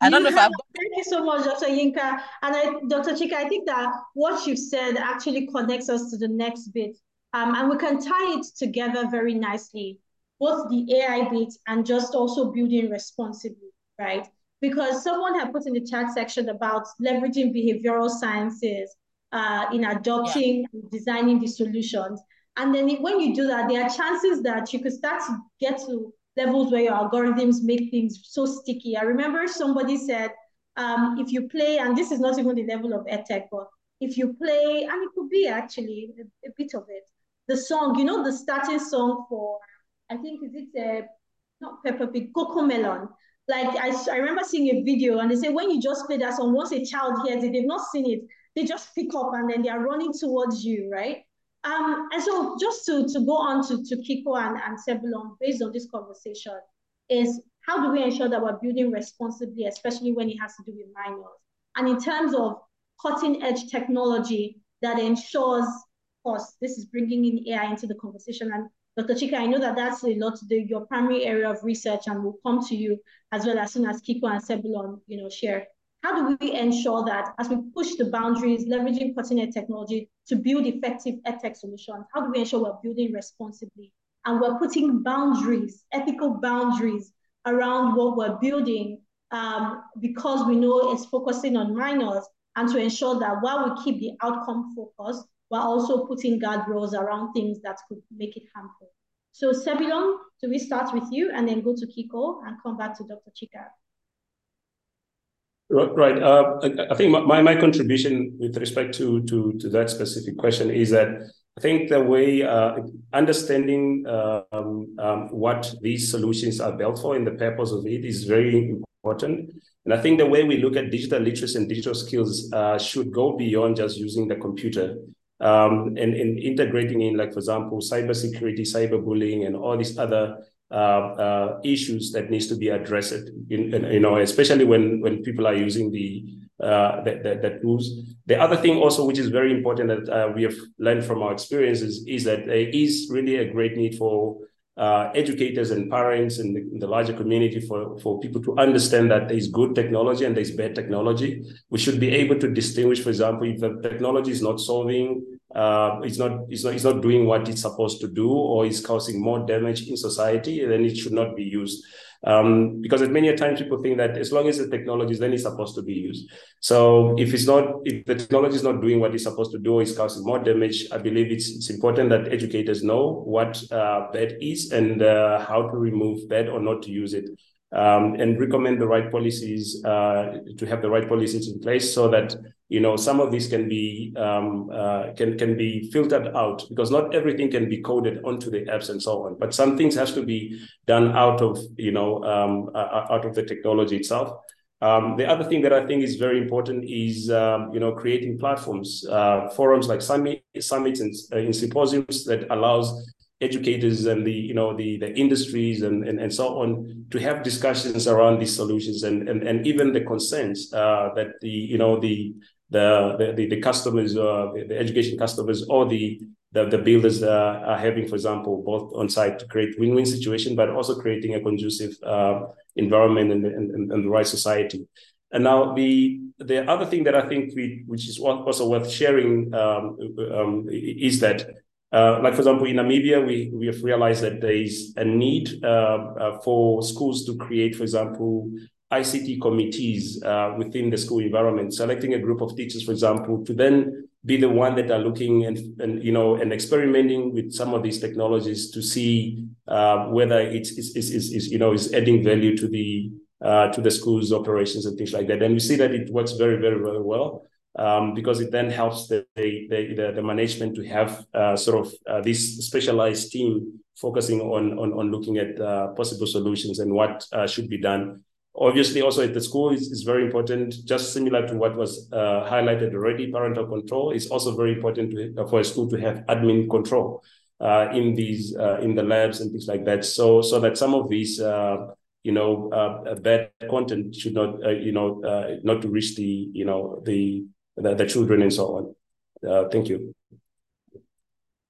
I don't you know have, if I've... Thank you so much, Dr. Yinka. And I, Dr. Chika, I think that what you've said actually connects us to the next bit. Um, and we can tie it together very nicely, both the AI bit and just also building responsibly, right? Because someone had put in the chat section about leveraging behavioral sciences uh, in adopting yeah. and designing the solutions. And then when you do that, there are chances that you could start to get to levels where your algorithms make things so sticky. I remember somebody said, um, if you play, and this is not even the level of edtech, but if you play, and it could be actually a, a bit of it, the song, you know, the starting song for, I think, is it a, uh, not Peppa Pig, Cocomelon. Like I, I remember seeing a video and they say when you just play that song, once a child hears it, they've not seen it, they just pick up and then they are running towards you, right? Um, and so just to, to go on to, to Kiko and, and Sebulon, based on this conversation, is how do we ensure that we're building responsibly, especially when it has to do with minors? And in terms of cutting edge technology that ensures, of course, this is bringing in AI into the conversation. And Dr. Chika, I know that that's a lot to your primary area of research, and we'll come to you as well as soon as Kiko and Sebulon, you know, share how do we ensure that as we push the boundaries, leveraging cutting-edge technology to build effective edtech solutions, how do we ensure we're building responsibly and we're putting boundaries, ethical boundaries around what we're building um, because we know it's focusing on minors and to ensure that while we keep the outcome focused, we're also putting guardrails around things that could make it harmful. So Sebulon, do we start with you and then go to Kiko and come back to Dr. Chika? Right. Uh, I think my, my contribution with respect to, to, to that specific question is that I think the way uh, understanding um, um, what these solutions are built for and the purpose of it is very important. And I think the way we look at digital literacy and digital skills uh, should go beyond just using the computer um, and, and integrating in, like, for example, cybersecurity, cyberbullying, and all these other uh, uh, issues that needs to be addressed. In, in, you know, especially when when people are using the uh, the, the, the, tools. The other thing also, which is very important that uh, we have learned from our experiences, is that there is really a great need for uh, educators and parents and the, the larger community for, for people to understand that there is good technology and there is bad technology. We should be able to distinguish, for example, if the technology is not solving uh, is not it's not it's not doing what it's supposed to do or is causing more damage in society, then it should not be used. Um, because at many times people think that as long as the technology is then it's supposed to be used. So if it's not, if the technology is not doing what it's supposed to do, it's causing more damage, I believe it's it's important that educators know what uh, bad is and uh, how to remove bad or not to use it. Um, and recommend the right policies uh, to have the right policies in place so that you know some of these can be um, uh, can can be filtered out because not everything can be coded onto the apps and so on but some things has to be done out of you know um, uh, out of the technology itself. Um, the other thing that I think is very important is um, you know creating platforms uh, forums like summit, summits and, uh, and symposiums that allows educators and the you know the the industries and, and and so on to have discussions around these solutions and and, and even the concerns uh, that the you know the the the, the customers, uh, the education customers, or the the, the builders uh, are having, for example, both on site to create win-win situation, but also creating a conducive uh, environment and, and, and the right society. And now the the other thing that I think we, which is also worth sharing, um, um, is that, uh, like for example, in Namibia, we we have realized that there is a need uh, uh, for schools to create, for example, ICT committees uh, within the school environment, selecting a group of teachers, for example, to then be the one that are looking and, and you know and experimenting with some of these technologies to see uh, whether it's, it's, it's, it's, you know is adding value to the uh, to the school's operations and things like that. And we see that it works very very very well um, because it then helps the the, the, the management to have uh, sort of uh, this specialized team focusing on on, on looking at uh, possible solutions and what should be done Obviously, also at the school is, is very important, just similar to what was uh, highlighted already, parental control is also very important to, uh, for a school to have admin control uh, in these, uh, in the labs and things like that. So, so that some of these, uh, you know, uh, bad content should not, you know, not to reach the, you know, the, the, the children and so on. thank you.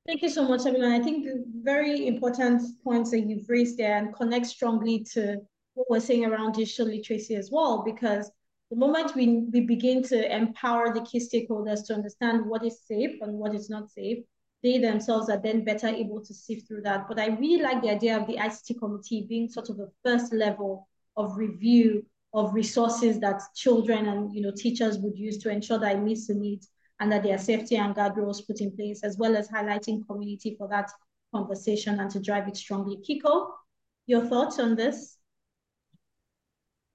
Thank you so much, Emily. I think very important points that you've raised there and connect strongly to what we're saying around digital literacy as well, because the moment we, we begin to empower the key stakeholders to understand what is safe and what is not safe, they themselves are then better able to sift through that. But I really like the idea of the ICT committee being sort of the first level of review of resources that children and you know teachers would use to ensure that it meets the needs and that there are safety and guardrails put in place, as well as highlighting community for that conversation and to drive it strongly. Kiko, your thoughts on this?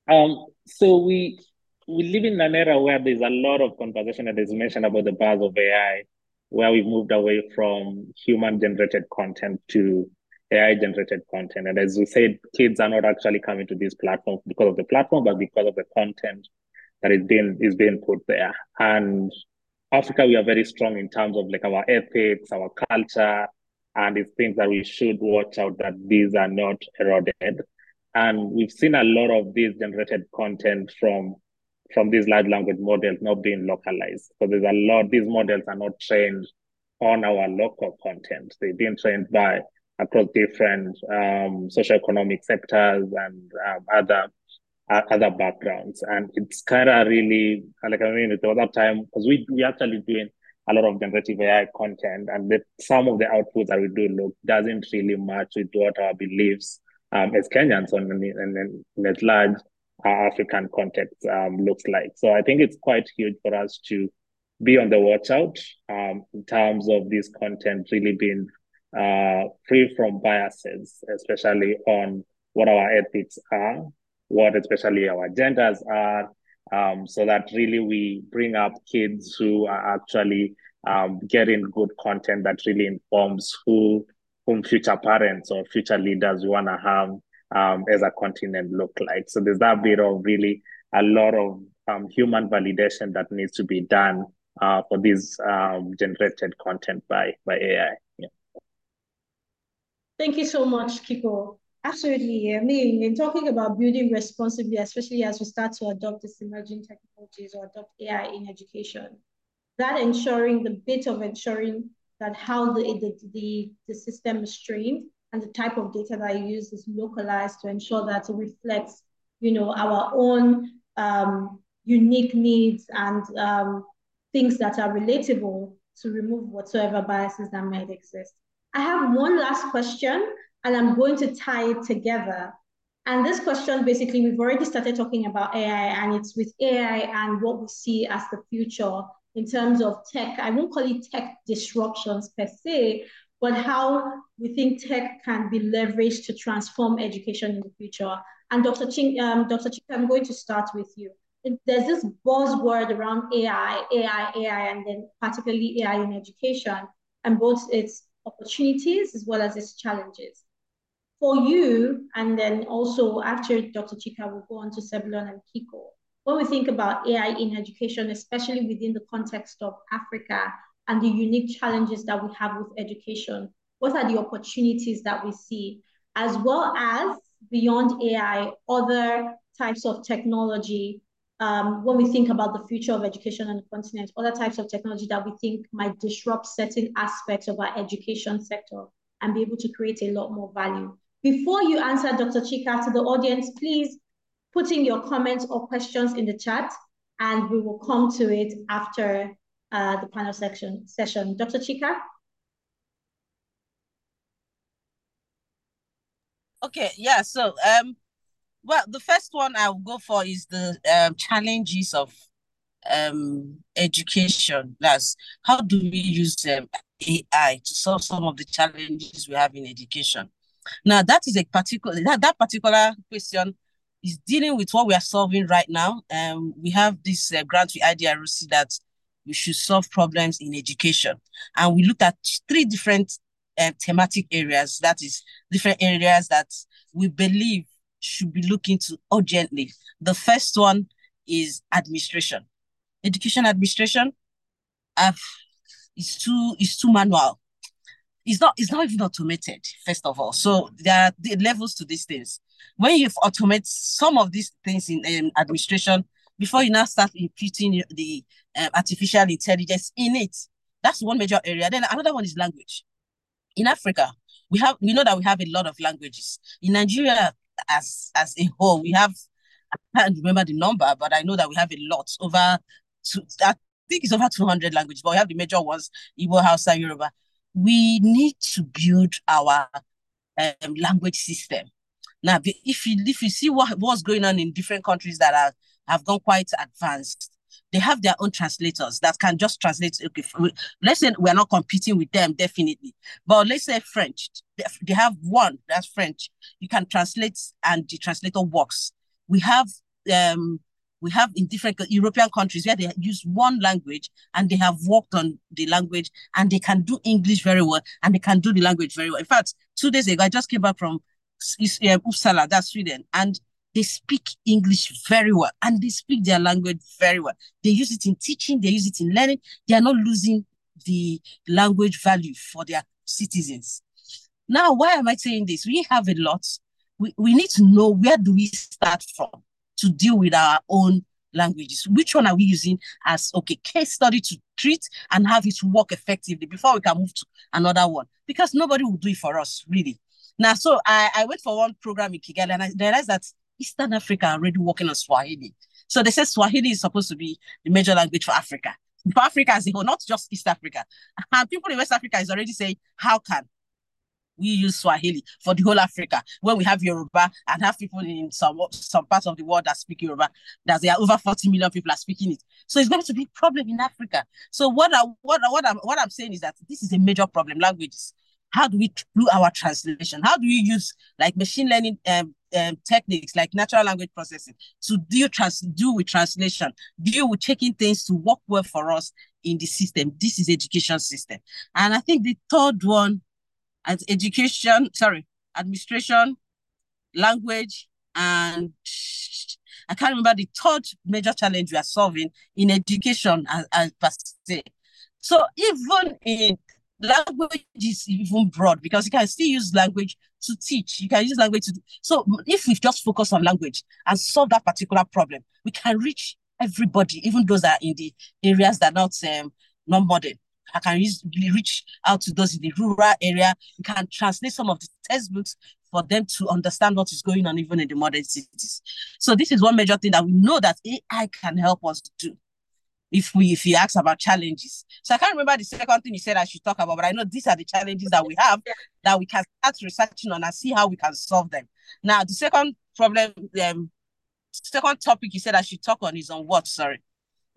Um, so we we live in an era where there's a lot of conversation that is mentioned about the buzz of AI, where we've moved away from human generated content to AI generated content. And as we said, kids are not actually coming to these platforms because of the platform, but because of the content that is being is being put there. And Africa, we are very strong in terms of like our ethics, our culture, and it's things that we should watch out that these are not eroded. And we've seen a lot of this generated content from from these large language models not being localized. So there's a lot, these models are not trained on our local content. They've been trained by across different um, socioeconomic sectors and um, other uh, other backgrounds. And it's kind of really like I mean, there was that time because we we actually doing a lot of generative AI content, and the, some of the outputs that we do look doesn't really match with what our beliefs um, as Kenyans and, and, and at large uh, African context um, looks like. So I think it's quite huge for us to be on the watch out um, in terms of this content really being uh, free from biases, especially on what our ethics are, what especially our genders are, um, so that really we bring up kids who are actually um, getting good content that really informs who whom future parents or future leaders we want to have um, as a continent look like. So there's that bit of really a lot of um, human validation that needs to be done uh, for this um, generated content by by AI. Yeah. Thank you so much, Kiko. Absolutely. I mean, in talking about building responsibly, especially as we start to adopt these emerging technologies or adopt AI in education, that ensuring the bit of ensuring that how the, the, the, the system is trained and the type of data that I use is localized to ensure that it reflects, you know, our own um, unique needs and um, things that are relatable to remove whatsoever biases that might exist. I have one last question, and I'm going to tie it together. And this question, basically, we've already started talking about AI, and it's with AI and what we see as the future in terms of tech. I won't call it tech disruptions per se, but how we think tech can be leveraged to transform education in the future. And Dr. Ching, um, Dr. Ching, I'm going to start with you. There's this buzzword around AI, AI, AI, and then particularly AI in education, and both its opportunities as well as its challenges. For you, and then also after Dr. Chika will go on to Sebulon and Kiko, when we think about AI in education, especially within the context of Africa and the unique challenges that we have with education, what are the opportunities that we see, as well as beyond AI, other types of technology um, when we think about the future of education on the continent, other types of technology that we think might disrupt certain aspects of our education sector and be able to create a lot more value. Before you answer, Dr. Chika, to the audience, please put in your comments or questions in the chat, and we will come to it after uh, the panel section session. Dr. Chika? Okay, yeah, so um, well, the first one I'll go for is the um, challenges of um, education. That's how do we use um, AI to solve some of the challenges we have in education? Now, that is a particular that, that particular question is dealing with what we are solving right now. Um, we have this uh, grant with IDRC that we should solve problems in education, and we looked at three different uh, thematic areas. That is different areas that we believe should be looking to urgently. The first one is administration. Education administration uh, is too is too manual. It's not it's not even automated, first of all. So there are the levels to these things. When you automate some of these things in um, administration, before you now start imputing the uh, artificial intelligence in it, that's one major area. Then another one is language. In Africa, we have we know that we have a lot of languages. In Nigeria, as as a whole, we have I can't remember the number, but I know that we have a lot over. I think it's over two hundred languages, but we have the major ones: Igbo, Hausa, Yoruba. We need to build our um, language system. Now, if you if you see what what's going on in different countries that are have gone quite advanced, they have their own translators that can just translate. Okay, let's say we're not competing with them, definitely. But let's say French, they have one that's French. You can translate, and the translator works. We have um, we have in different European countries where they use one language and they have worked on the language and they can do English very well and they can do the language very well. In fact, two days ago, I just came back from um, Uppsala, that's Sweden, and they speak English very well and they speak their language very well. They use it in teaching, they use it in learning. They are not losing the language value for their citizens. Now, why am I saying this? We have a lot. We, we need to know where do we start from to deal with our own languages. Which one are we using as okay case study to treat and have it work effectively before we can move to another one? Because nobody will do it for us, really. Now, so I, I went for one program in Kigali and I realized that Eastern Africa are already working on Swahili. So they said Swahili is supposed to be the major language for Africa. For Africa as a whole, not just East Africa. And people in West Africa is already saying, how can we use Swahili for the whole Africa when we have Yoruba and have people in some some parts of the world that speak Yoruba, that there are over 40 million people are speaking it. So it's going to be a problem in Africa. So what I, what what I'm what I'm saying is that this is a major problem, languages. How do we do our translation? How do we use like machine learning um, um, techniques like natural language processing to deal trans deal with translation, deal with taking things to work well for us in the system. This is education system. And I think the third one as education, sorry, administration, language, and I can't remember the third major challenge we are solving in education as, as per se. So even in language is even broad because you can still use language to teach. You can use language to. So if we just focus on language and solve that particular problem, we can reach everybody, even those that are in the areas that are not um, not modern. I can use, reach out to those in the rural area. You can translate some of the textbooks for them to understand what is going on even in the modern cities. So this is one major thing that we know that AI can help us do. if we if you ask about challenges. So I can't remember the second thing you said I should talk about, but I know these are the challenges that we have that we can start researching on and see how we can solve them. Now, the second problem, um, second topic you said I should talk on is on what? Sorry.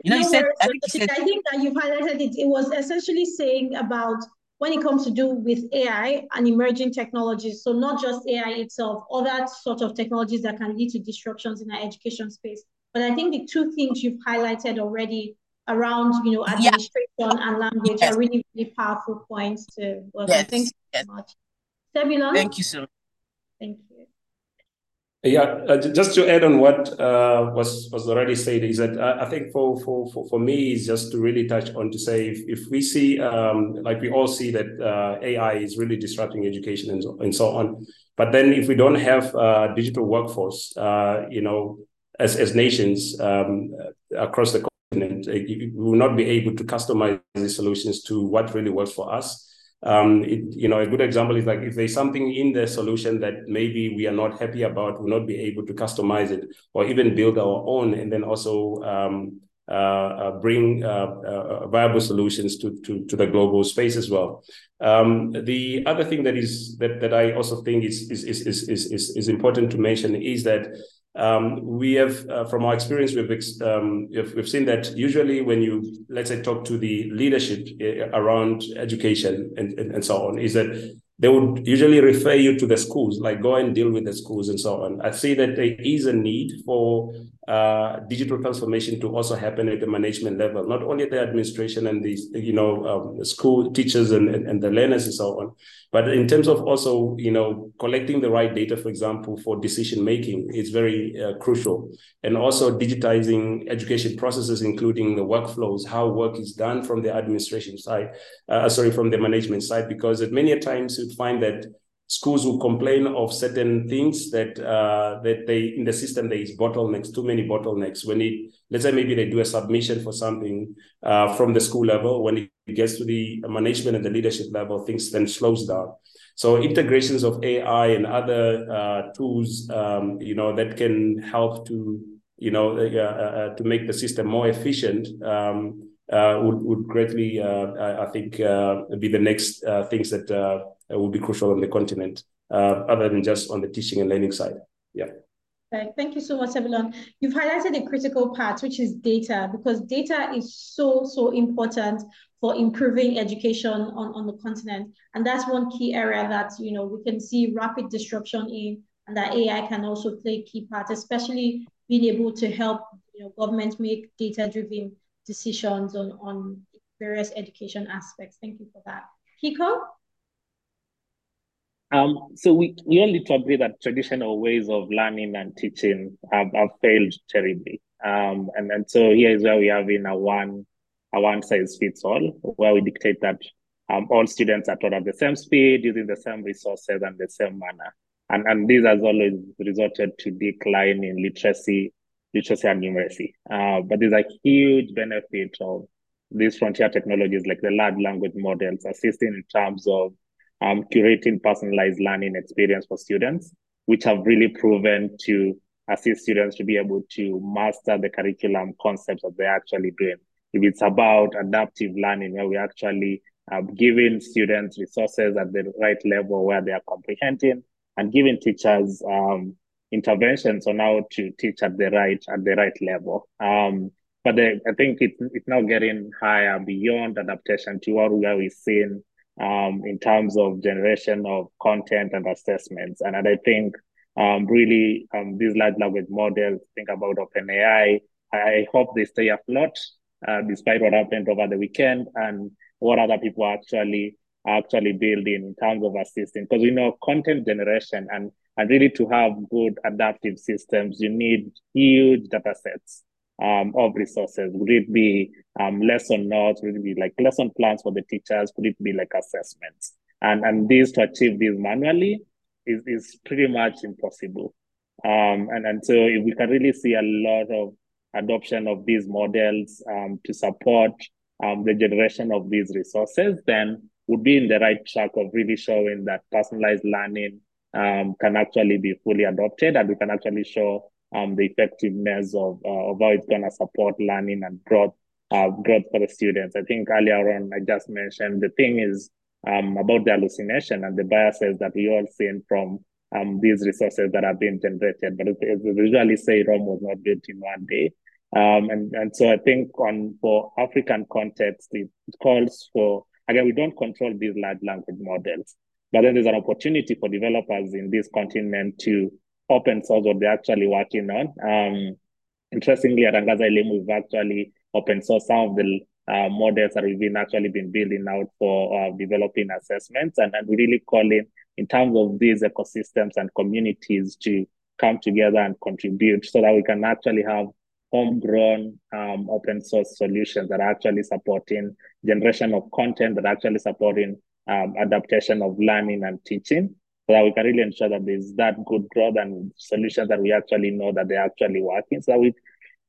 You know, no, you said I think, said, I think that you highlighted it. It was essentially saying about when it comes to do with AI and emerging technologies. So not just AI itself, other sort of technologies that can lead to disruptions in our education space. But I think the two things you've highlighted already around, you know, administration yeah. and language yes. are really, really powerful points to work yes. Thank you yes. so much. Sebulon? Thank you so much. Thank you. Yeah, uh, just to add on what uh, was was already said is that I, I think for, for for for me is just to really touch on to say if, if we see um, like we all see that uh, AI is really disrupting education and so, and so on, but then if we don't have a digital workforce, uh, you know, as as nations um, across the continent, uh, we will not be able to customize the solutions to what really works for us um, it, you know, a good example is like if there's something in the solution that maybe we are not happy about, we'll not be able to customize it or even build our own, and then also um, uh, uh, bring uh, uh viable solutions to, to, to the global space as well. Um, the other thing that is that, that I also think is is, is is is is important to mention is that um, we have, uh, from our experience, we've, um, we've, seen that usually when you, let's say, talk to the leadership uh, around education and, and, and so on, is that they would usually refer you to the schools, like go and deal with the schools and so on. I see that there is a need for uh, digital transformation to also happen at the management level, not only the administration and the you know um, school teachers and, and, and the learners and so on, but in terms of also you know collecting the right data, for example, for decision making is very uh, crucial, and also digitizing education processes, including the workflows, how work is done from the administration side, uh, sorry, from the management side, because at many times you find that schools will complain of certain things that uh, that they in the system there is bottlenecks, too many bottlenecks. When it let's say maybe they do a submission for something uh, from the school level, when it gets to the management and the leadership level, things then slows down. So integrations of AI and other uh, tools, um, you know, that can help to you know uh, uh, uh, to make the system more efficient. Um, would would greatly, I think, be the next things that will be crucial on the continent, uh, other than just on the teaching and learning side. Yeah. Thank you so much, Sebulon. You've highlighted a critical part, which is data, because data is so, so important for improving education on, on the continent. And that's one key area that, you know, we can see rapid disruption in, and that AI can also play a key part, especially being able to help, you know, government make data-driven decisions on, on various education aspects. Thank you for that. Kiko? Um, so we, we all need to agree that traditional ways of learning and teaching have, have failed terribly. Um, and, and so here is where we have in a one a one size fits all, where we dictate that um, all students are taught at the same speed, using the same resources and the same manner. And, and this has always resulted to decline in literacy, literacy and numeracy. Uh, but there's a huge benefit of these frontier technologies like the large language models assisting in terms of um, curating personalized learning experience for students, which have really proven to assist students to be able to master the curriculum concepts that they're actually doing. If it's about adaptive learning, where we're actually uh, giving students resources at the right level where they are comprehending and giving teachers um, interventions on how to teach at the right at the right level. Um, but the, I think it's it's now getting higher beyond adaptation to what we are seeing um, in terms of generation of content and assessments. And, and I think um, really um, these large language models, think about OpenAI, I hope they stay afloat uh, despite what happened over the weekend and what other people are actually actually building in terms of assisting. Because we know content generation and, and really to have good adaptive systems, you need huge data sets um, of resources? Would it be um, lesson notes? Would it be like lesson plans for the teachers? Could it be like assessments? And and this to achieve this manually is, is pretty much impossible. Um, and, and so if we can really see a lot of adoption of these models um, to support um, the generation of these resources, then would be in the right track of really showing that personalized learning um, can actually be fully adopted and we can actually show um, the effectiveness of, uh, of how it's going to support learning and growth uh, growth for the students. I think earlier on I just mentioned the thing is um, about the hallucination and the biases that we all seen from um, these resources that have been generated. But as we usually say, Rome was not built in one day. Um, and, and so I think on for African context, it calls for, again, we don't control these large language models, but then there's an opportunity for developers in this continent to open source what they're actually working on. Um, interestingly, at Angaza Elimu, we've actually open sourced some of the uh, models that we've been actually been building out for uh, developing assessments and, and really calling in terms of these ecosystems and communities to come together and contribute so that we can actually have homegrown um, open source solutions that are actually supporting generation of content that are actually supporting um, adaptation of learning and teaching so that we can really ensure that there's that good growth and solutions that we actually know that they're actually working so we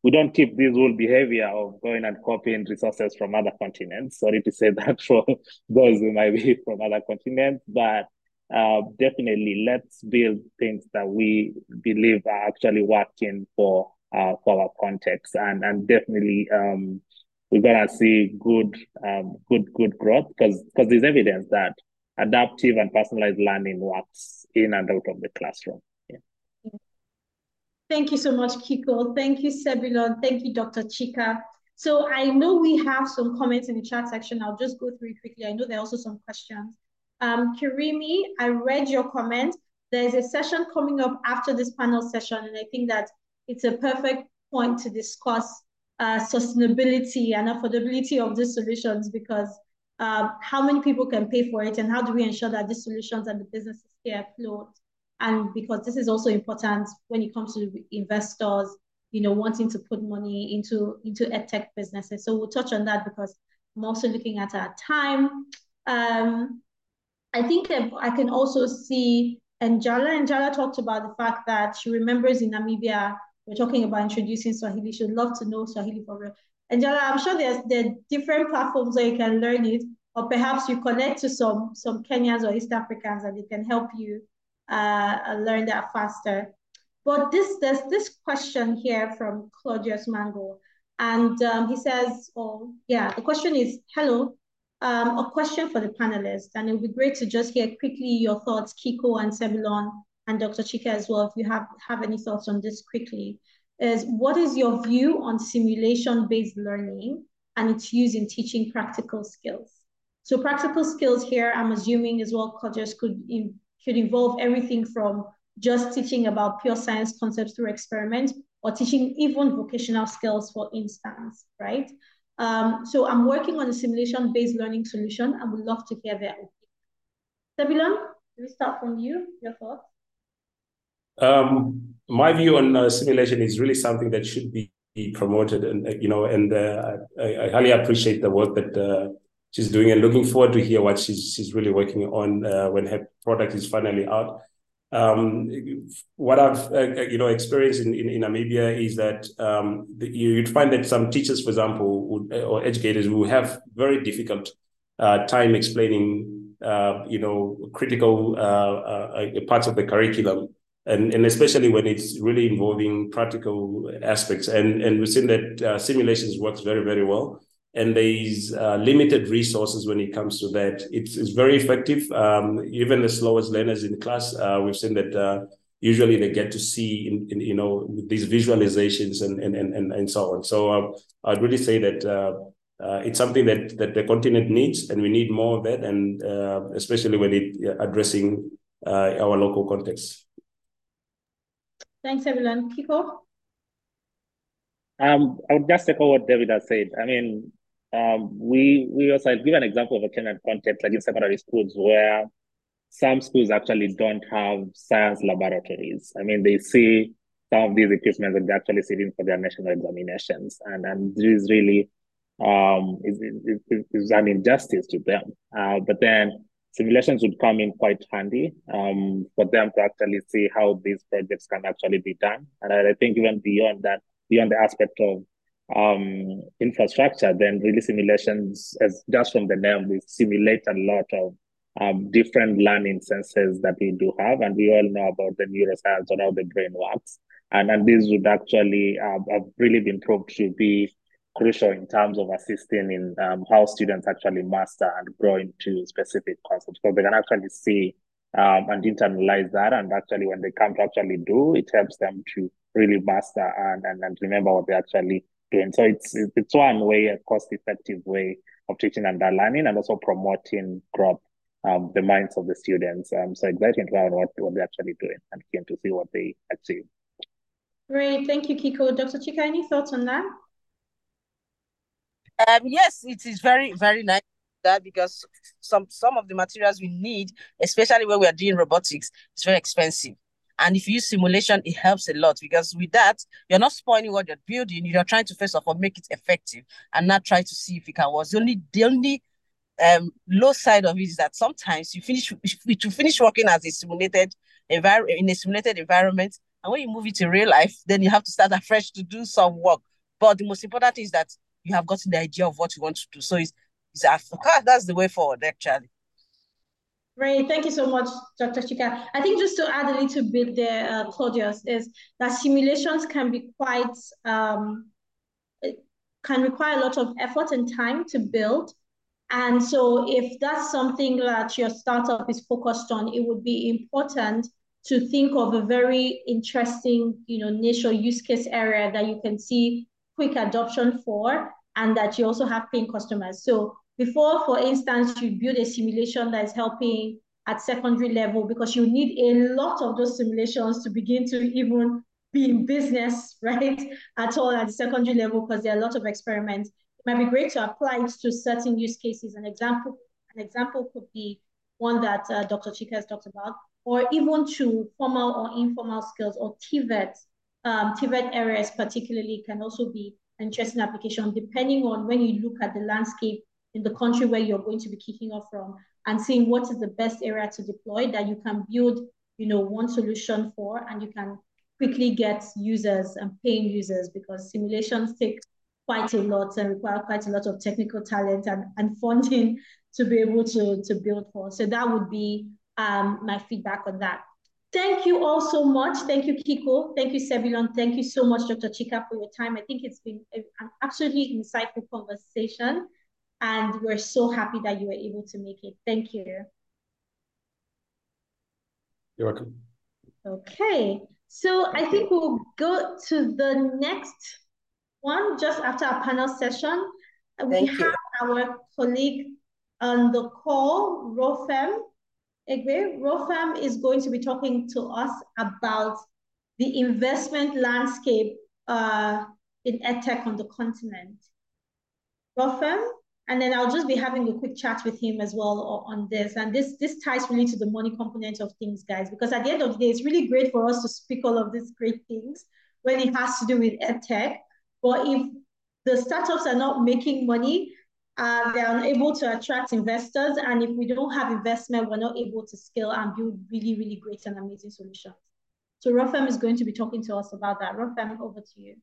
we don't keep this old behavior of going and copying resources from other continents. Sorry to say that for those who might be from other continents, but uh, definitely let's build things that we believe are actually working for uh, for our context, and and definitely um, we're gonna see good um, good good growth because because there's evidence that adaptive and personalized learning works in and out of the classroom. Thank you so much, Kiko. Thank you, Sebulon. Thank you, Dr. Chika. So I know we have some comments in the chat section. I'll just go through it quickly. I know there are also some questions. Um, Kirimi, I read your comment. There's a session coming up after this panel session, and I think that it's a perfect point to discuss uh, sustainability and affordability of these solutions because um, how many people can pay for it and how do we ensure that these solutions and the businesses stay afloat and because this is also important when it comes to investors, you know, wanting to put money into into edtech businesses. So we'll touch on that because I'm also looking at our time. Um, I think I can also see Njala. Njala talked about the fact that she remembers in Namibia, we're talking about introducing Swahili. She'd love to know Swahili for real. Njala, I'm sure there's there different platforms where you can learn it, or perhaps you connect to some some Kenyans or East Africans and they can help you uh, learn that faster. But this there's this question here from Claudius Mango, and um, he says, "Oh, yeah." The question is, "Hello, um, a question for the panelists, and it would be great to just hear quickly your thoughts, Kiko and Sebulon and Dr. Chika as well, if you have have any thoughts on this quickly. Is what is your view on simulation-based learning and its use in teaching practical skills? So practical skills here, I'm assuming as well, Claudius could in, could involve everything from just teaching about pure science concepts through experiment or teaching even vocational skills, for instance, right? Um, so I'm working on a simulation-based learning solution and would love to hear their opinion. Sebulon, we start from you, your thoughts? Um, my view on uh, simulation is really something that should be promoted and, uh, you know, and uh, I, I, highly appreciate the work that uh, she's doing and looking forward to hear what she's she's really working on uh, when her product is finally out. Um, what I've uh, uh, you know experienced in, in, in Namibia is that um, you'd find that some teachers, for example, would, or educators who have very difficult uh, time explaining uh, you know critical uh, parts of the curriculum. And, and especially when it's really involving practical aspects. And, and we've seen that simulations works very, very well and there's uh, limited resources when it comes to that. It's, it's very effective. Um, even the slowest learners in class, uh, we've seen that uh, usually they get to see, in, in, you know, these visualizations and and and and so on. So uh, I'd really say that uh, uh, it's something that that the continent needs, and we need more of that, and especially when it addressing our local context. Thanks, everyone. Kiko. Um, I would just echo what David has said. I mean, um, we we also I'll give an example of a Kenyan context, like in secondary schools, where some schools actually don't have science laboratories. I mean, they see some of these equipment that they're actually sitting for their national examinations, and and this is really um is, is, is an injustice to them. Uh, but then simulations would come in quite handy um, for them to actually see how these projects can actually be done. And I, think even beyond that, beyond the aspect of um, infrastructure, then really simulations, as just from the name, we simulate a lot of um, different learning senses that we do have, and we all know about the neuroscience or how the brain works. And, and these would actually uh, have really been proved to be crucial in terms of assisting in um, how students actually master and grow into specific concepts because they can actually see um, and internalize that. And actually, when they come to actually do, it helps them to really master and, and, and remember what they're actually doing. So it's it's one way, a cost effective way of teaching and learning, and also promoting growth um, the minds of the students. Um, so excited to learn what, what they're actually doing and keen to see what they achieve. Great, thank you, Kiko. Dr. Chika, any thoughts on that? Um, yes, it is very, very nice that because some some of the materials we need, especially when we are doing robotics, is very expensive. And if you use simulation, it helps a lot because with that, you're not spoiling what you're building. You're trying to first of all make it effective and not try to see if it can work. The only the only um low side of it is that sometimes you finish to finish working as a simulated environment in a simulated environment, and when you move it to real life, then you have to start afresh to do some work. But the most important thing is that you have gotten the idea of what you want to do. So it's, it's Africa. that's the way forward, actually. Great, thank you so much, Dr. Chika. I think just to add a little bit there, uh, Claudius, is that simulations can be quite, um, can require a lot of effort and time to build. And so if that's something that your startup is focused on, it would be important to think of a very interesting, you know, niche or use case area that you can see quick adoption for, and that you also have paying customers. So before, for instance, you build a simulation that is helping at secondary level because you need a lot of those simulations to begin to even be in business, right? At all at the secondary level because there are a lot of experiments. It might be great to apply it to certain use cases. An example, an example could be one that uh, Dr. Chika has talked about, or even to formal or informal skills or TVET um, TVET areas particularly can also be an interesting application depending on when you look at the landscape in the country where you're going to be kicking off from and seeing what is the best area to deploy that you can build, you know, one solution for and you can quickly get users and paying users because simulations take quite a lot and require quite a lot of technical talent and, and funding to be able to, to build for. So that would be um, my feedback on that. Thank you all so much. Thank you, Kiko. Thank you, Sebulon. Thank you so much, Dr. Chika, for your time. I think it's been an absolutely insightful conversation, and we're so happy that you were able to make it. Thank you. You're welcome. Okay, so I think we'll go to the next one just after our panel session. Thank we you. have our colleague on the call, Rofem. Egbe, Rofem is going to be talking to us about the investment landscape uh, in EdTech on the continent. Rofem, and then I'll just be having a quick chat with him as well on this. And this, this ties really to the money component of things, guys, because at the end of the day, it's really great for us to speak all of these great things when it has to do with EdTech. But if the startups are not making money, uh, they are unable to attract investors. And if we don't have investment, we're not able to scale and build really, really great and amazing solutions. So Rofem is going to be talking to us about that. Rofem, over to you.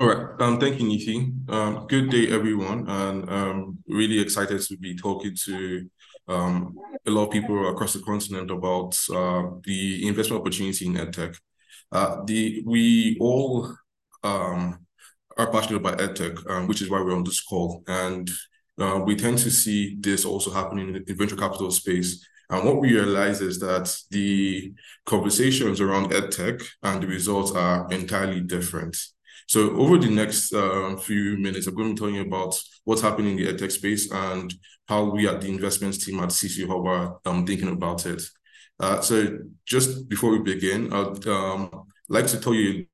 All right. Um, thank you, Nikki. Um, good day, everyone. And um, really excited to be talking to um, a lot of people across the continent about uh, the investment opportunity in EdTech. Uh, the, we all um, are passionate about edtech, um, which is why we're on this call. And uh, we tend to see this also happening in the venture capital space. And what we realize is that the conversations around edtech and the results are entirely different. So over the next uh, few minutes, I'm going to be telling you about what's happening in the edtech space and how we at the investments team at CC Hub are um, thinking about it. Uh, so just before we begin, I'd um, like to tell you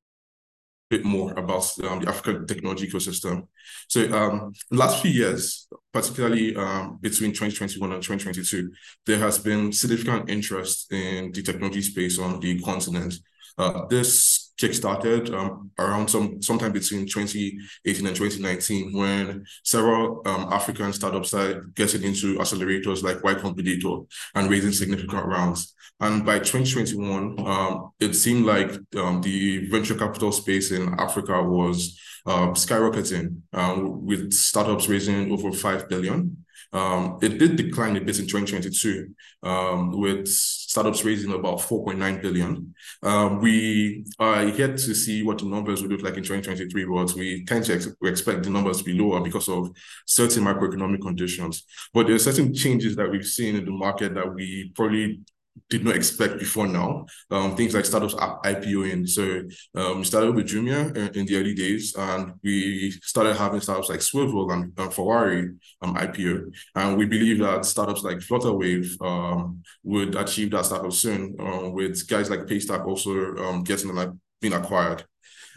bit more about um, the African technology ecosystem. So um, the last few years, particularly um, between 2021 and 2022, there has been significant interest in the technology space on the continent. Uh, this kickstarted um, around some sometime between 2018 and 2019 when several um, African startups started getting into accelerators like Y Combinator and raising significant rounds. And by 2021, um, it seemed like um, the venture capital space in Africa was uh, skyrocketing um, with startups raising over 5 billion. Um, it did decline a bit in 2022, um, with startups raising about 4.9 billion. Um, we are yet to see what the numbers will look like in 2023, but we tend to ex expect the numbers to be lower because of certain macroeconomic conditions. But there are certain changes that we've seen in the market that we probably did not expect before now. Um, things like startups IPOing. So um, we started with Jumia in, in, the early days, and we started having startups like Swvl and, and Fawry um, IPO. And we believe that startups like Flutterwave um, would achieve that startup soon, uh, with guys like Paystack also um, getting like being acquired.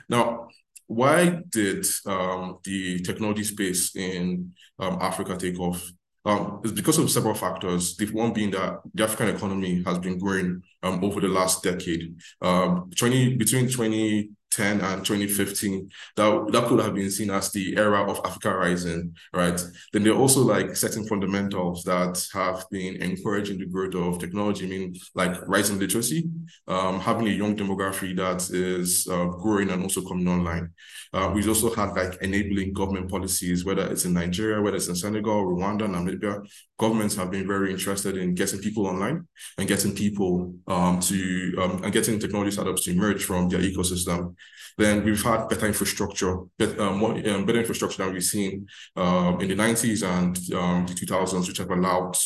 Now, why did um, the technology space in um, Africa take off? Um, it's because of several factors. The one being that the African economy has been growing um, over the last decade. Um, 20 between 20 2010 and 2015, that, that could have been seen as the era of Africa rising, right? Then there are also like certain fundamentals that have been encouraging the growth of technology, I mean, like rising literacy, um, having a young demography that is uh, growing and also coming online. Uh, we've also had like enabling government policies, whether it's in Nigeria, whether it's in Senegal, Rwanda, Namibia, governments have been very interested in getting people online and getting people um, to um, and getting technology startups to emerge from their ecosystem. Then we've had better infrastructure, better, um, um, better infrastructure than we've seen um, in the 90s and um, the 2000s, which have allowed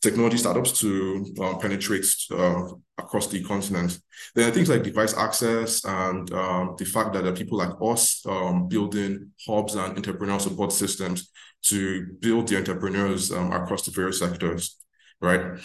technology startups to penetrate uh, across the continent. Then things like device access and the fact that there are people like us building hubs and entrepreneurial support systems to build the entrepreneurs um, across the various sectors, right?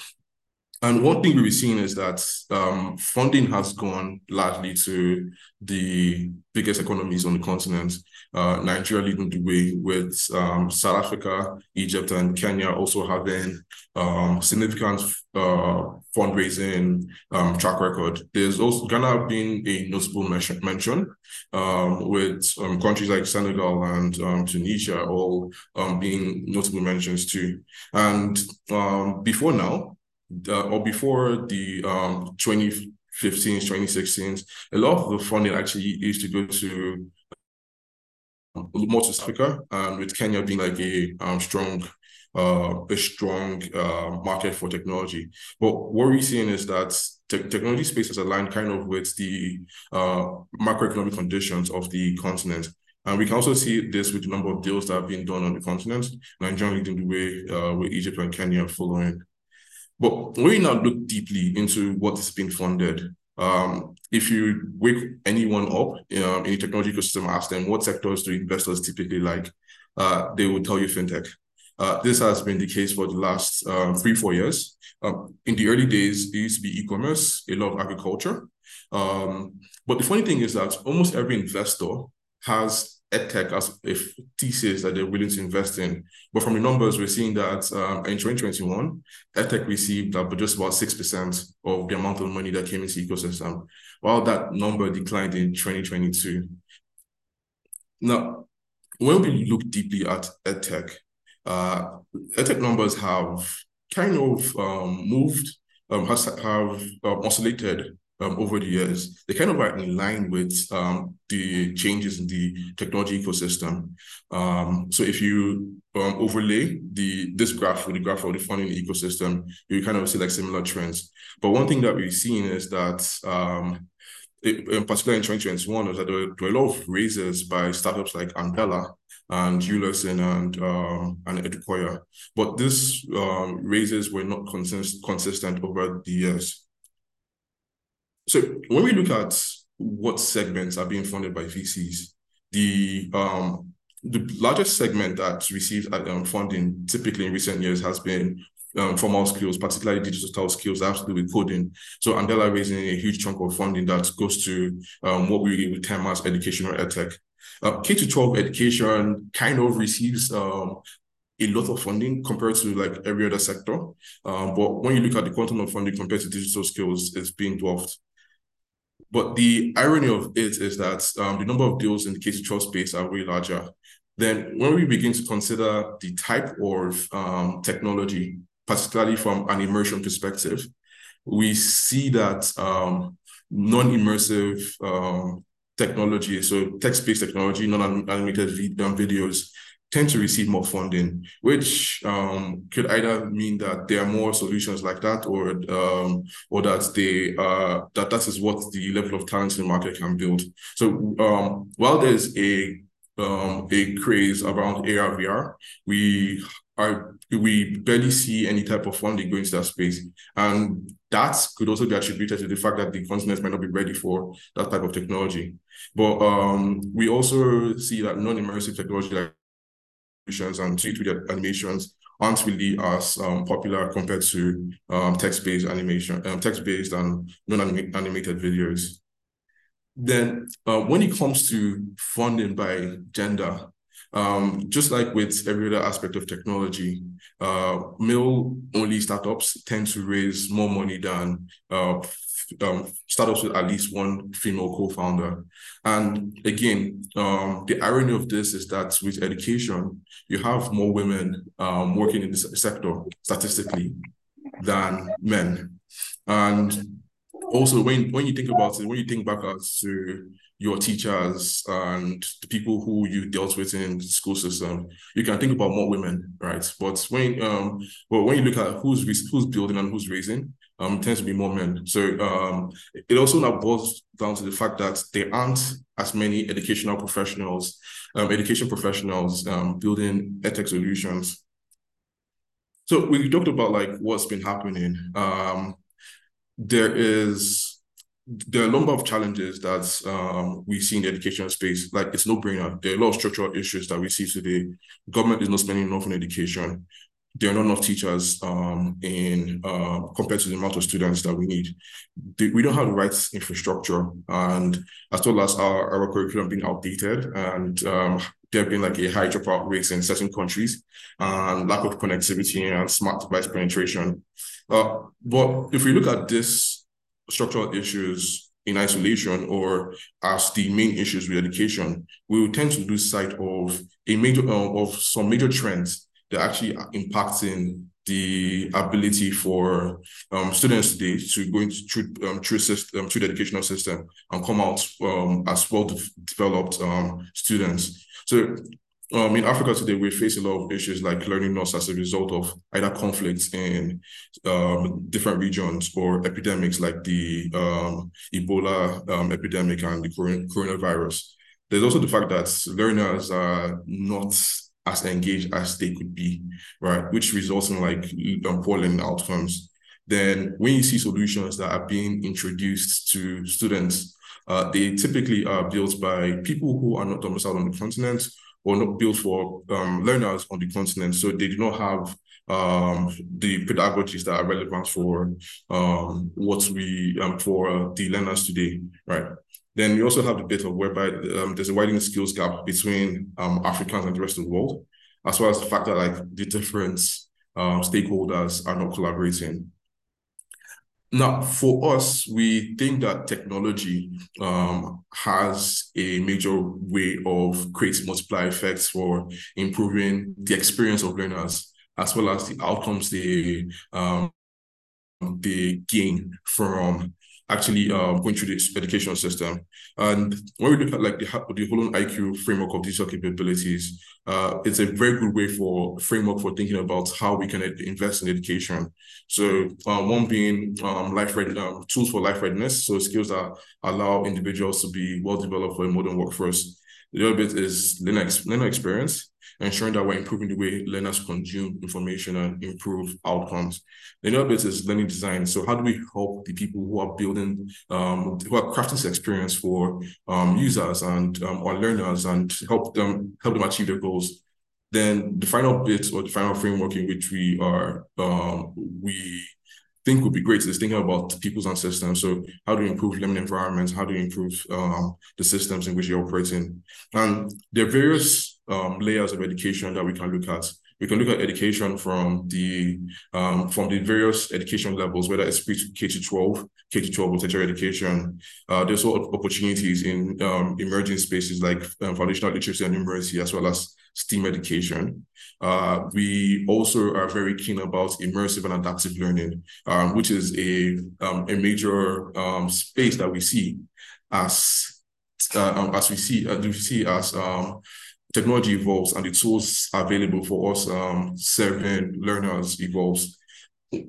And one thing we've seen is that um, funding has gone largely to the biggest economies on the continent. Uh, Nigeria leading the way with um, South Africa, Egypt, and Kenya also having um, significant uh, fundraising um, track record. There's also Ghana being a notable mention, mention um, with um, countries like Senegal and Tunisia all being notable mentions too. And before now, uh, or before the um, 2015, 2016, a lot of the funding actually used to go to um, more to Africa, and with Kenya being like a um, strong, uh, a strong uh, market for technology. But what we're seeing is that te technology space is aligned kind of with the uh, macroeconomic conditions of the continent. And we can also see this with the number of deals that have been done on the continent, Nigeria leading the way uh, with Egypt and Kenya following. But you now look deeply into what is being funded, um, if you wake anyone up in the technology ecosystem, ask them what sectors do investors typically like, uh, they will tell you fintech. Uh, this has been the case for the last um, three, four years. Um, in the early days, it used to be e-commerce, a lot of agriculture. Um, but the funny thing is that almost every investor has edtech as a thesis that they're willing to invest in. But from the numbers, we're seeing that um, in 2021, edtech received uh, just about 6% of the amount of money that came into the ecosystem, while that number declined in 2022. Now, when we look deeply at edtech, uh, edtech numbers have kind of um, moved, um, has, have um, oscillated um, over the years, they kind of are in line with um, the changes in the technology ecosystem. Um, so if you um, overlay the this graph with the graph of the funding ecosystem, you kind of see like similar trends. But one thing that we've seen is that um, it, in particular in 2021 was that there were, there were, a lot of raises by startups like Andela and uLesson and um, and Edukoya. But these um, raises were not consist consistent over the years. So when we look at what segments are being funded by VCs, the um, the largest segment that receives um, funding typically in recent years has been um, formal skills, particularly digital skills that have to do with coding. So Andela raising a huge chunk of funding that goes to um, what we would term as educational edtech. Uh, K to 12 education kind of receives um, a lot of funding compared to like every other sector. Um, but when you look at the quantum of funding compared to digital skills, it's being dwarfed. But the irony of it is that um, the number of deals in the K-12 space are way larger. Then when we begin to consider the type of um, technology, particularly from an immersion perspective, we see that um, non-immersive um, technology, so text-based technology, non-animated um, videos, tend to receive more funding, which um, could either mean that there are more solutions like that, or um, or that they uh, that that is what the level of talent in the market can build. So um, while there's a um, a craze around AR VR, we are we barely see any type of funding going to that space, and that could also be attributed to the fact that the continent might not be ready for that type of technology. But um, we also see that non-immersive technology like and 3D animations aren't really as um, popular compared to um, text-based animation, um, text-based and non-animated videos. Then uh, when it comes to funding by gender, um, just like with every other aspect of technology, uh, male-only startups tend to raise more money than uh, um, startups with at least one female co-founder. And again, um, the irony of this is that with education, you have more women um, working in this sector statistically than men. And also, when when you think about it, when you think back as to your teachers and the people who you dealt with in the school system, you can think about more women, right? But when um, but when you look at who's who's building and who's raising, um, tends to be more men. So um, it also now boils down to the fact that there aren't as many educational professionals, um, education professionals um, building edtech solutions. So we talked about like what's been happening. Um, there is there are a number of challenges that um, we see in the education space. Like it's no brainer. There are a lot of structural issues that we see today. Government is not spending enough on education. There are not enough teachers um, in uh, compared to the amount of students that we need. The, we don't have the right infrastructure, and as well as our, our curriculum being outdated, and um, there have been like a high dropout rates in certain countries, and lack of connectivity and smart device penetration. Uh, but if we look at this structural issues in isolation or as the main issues with education, we will tend to lose sight of a major uh, of some major trends that actually impacting the ability for um, students today to go into through, um, through, system, um, through the educational system and come out um, as well developed um, students. So um, in Africa today, we face a lot of issues like learning loss as a result of either conflicts in um, different regions or epidemics like the um, Ebola um, epidemic and the coronavirus. There's also the fact that learners are not as engaged as they could be, right? Which results in like um, poor learning outcomes. Then when you see solutions that are being introduced to students, uh, they typically are built by people who are not domiciled on the continent or not built for um, learners on the continent. So they do not have um, the pedagogies that are relevant for um, what we um, for the learners today, right? Then we also have the bit of whereby um, there's a widening skills gap between um, Africans and the rest of the world, as well as the fact that like the different um, stakeholders are not collaborating. Now, for us, we think that technology um, has a major way of creating multiplier effects for improving the experience of learners, as well as the outcomes they um, they gain from actually um, going through this education system. And when we look at like the, the HolonIQ framework of digital capabilities, uh, it's a very good way for framework for thinking about how we can invest in education. So uh, one being um, life ready, um, tools for life readiness, so skills that allow individuals to be well developed for a modern workforce. The other bit is learner, learner experience ensuring that we're improving the way learners consume information and improve outcomes. The other bit is learning design. So how do we help the people who are building, um, who are crafting this experience for um, users and um, or learners and help them help them achieve their goals? Then the final bit or the final framework in which we are um, we think would be great is thinking about people's and systems. So how do you improve learning environments? How do you improve um, the systems in which you're operating? And there are various um, layers of education that we can look at. We can look at education from the um, from the various education levels, whether it's K to 12, K to 12 or tertiary education. Uh, there's also opportunities in um, emerging spaces like um, foundational literacy and numeracy, as well as STEAM education. Uh, we also are very keen about immersive and adaptive learning, um, which is a, um, a major um, space that we see as uh, um, as we see uh, we see as um, technology evolves and the tools available for us um, serving learners evolves.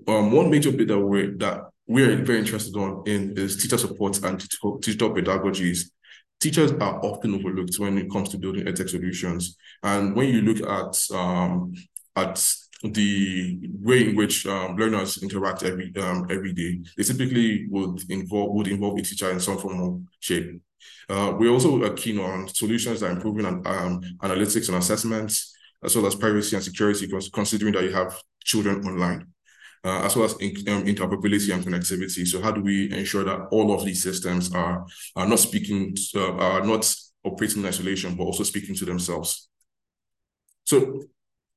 Um, one major bit that we're that we're very interested on in is teacher support and digital pedagogies. Teachers are often overlooked when it comes to building edtech solutions. And when you look at um, at the way in which um, learners interact every um, every day, they typically would involve would involve a teacher in some form of shape. Uh, we're also keen on solutions that improving um, analytics and assessments, as well as privacy and security, considering that you have children online, uh, as well as in, um, interoperability and connectivity. So how do we ensure that all of these systems are, are not speaking, to, uh, are not operating in isolation, but also speaking to themselves? So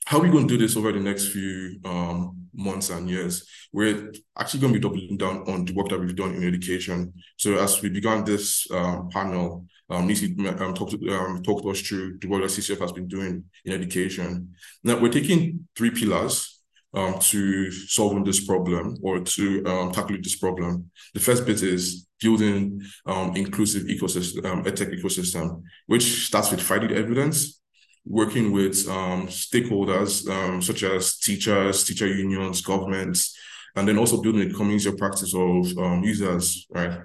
how are we going to do this over the next few um, months and years? We're actually going to be doubling down on the work that we've done in education. So as we began this um, panel, um, Nissi um, talked, um, talked us through the work that CCF has been doing in education. Now we're taking three pillars um, to solving this problem or to um, tackling this problem. The first bit is building um, inclusive ecosystem, um, tech ecosystem, which starts with finding evidence, working with um, stakeholders um, such as teachers, teacher unions, governments, and then also building a community practice of um, users, right?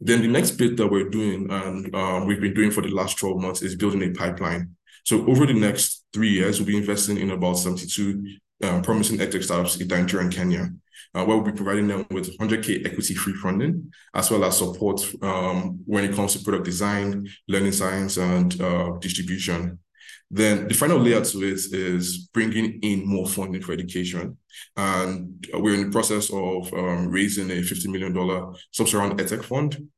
Then the next bit that we're doing and um, we've been doing for the last 12 months is building a pipeline. So over the next three years, we'll be investing in about 72 um, promising edtech startups in Nigeria and Kenya, uh, where we'll be providing them with 100K equity-free funding, as well as support um, when it comes to product design, learning science, and uh, distribution. Then the final layer to it is bringing in more funding for education. And we're in the process of um, raising a $50 million Sub-Saharan EdTech Fund.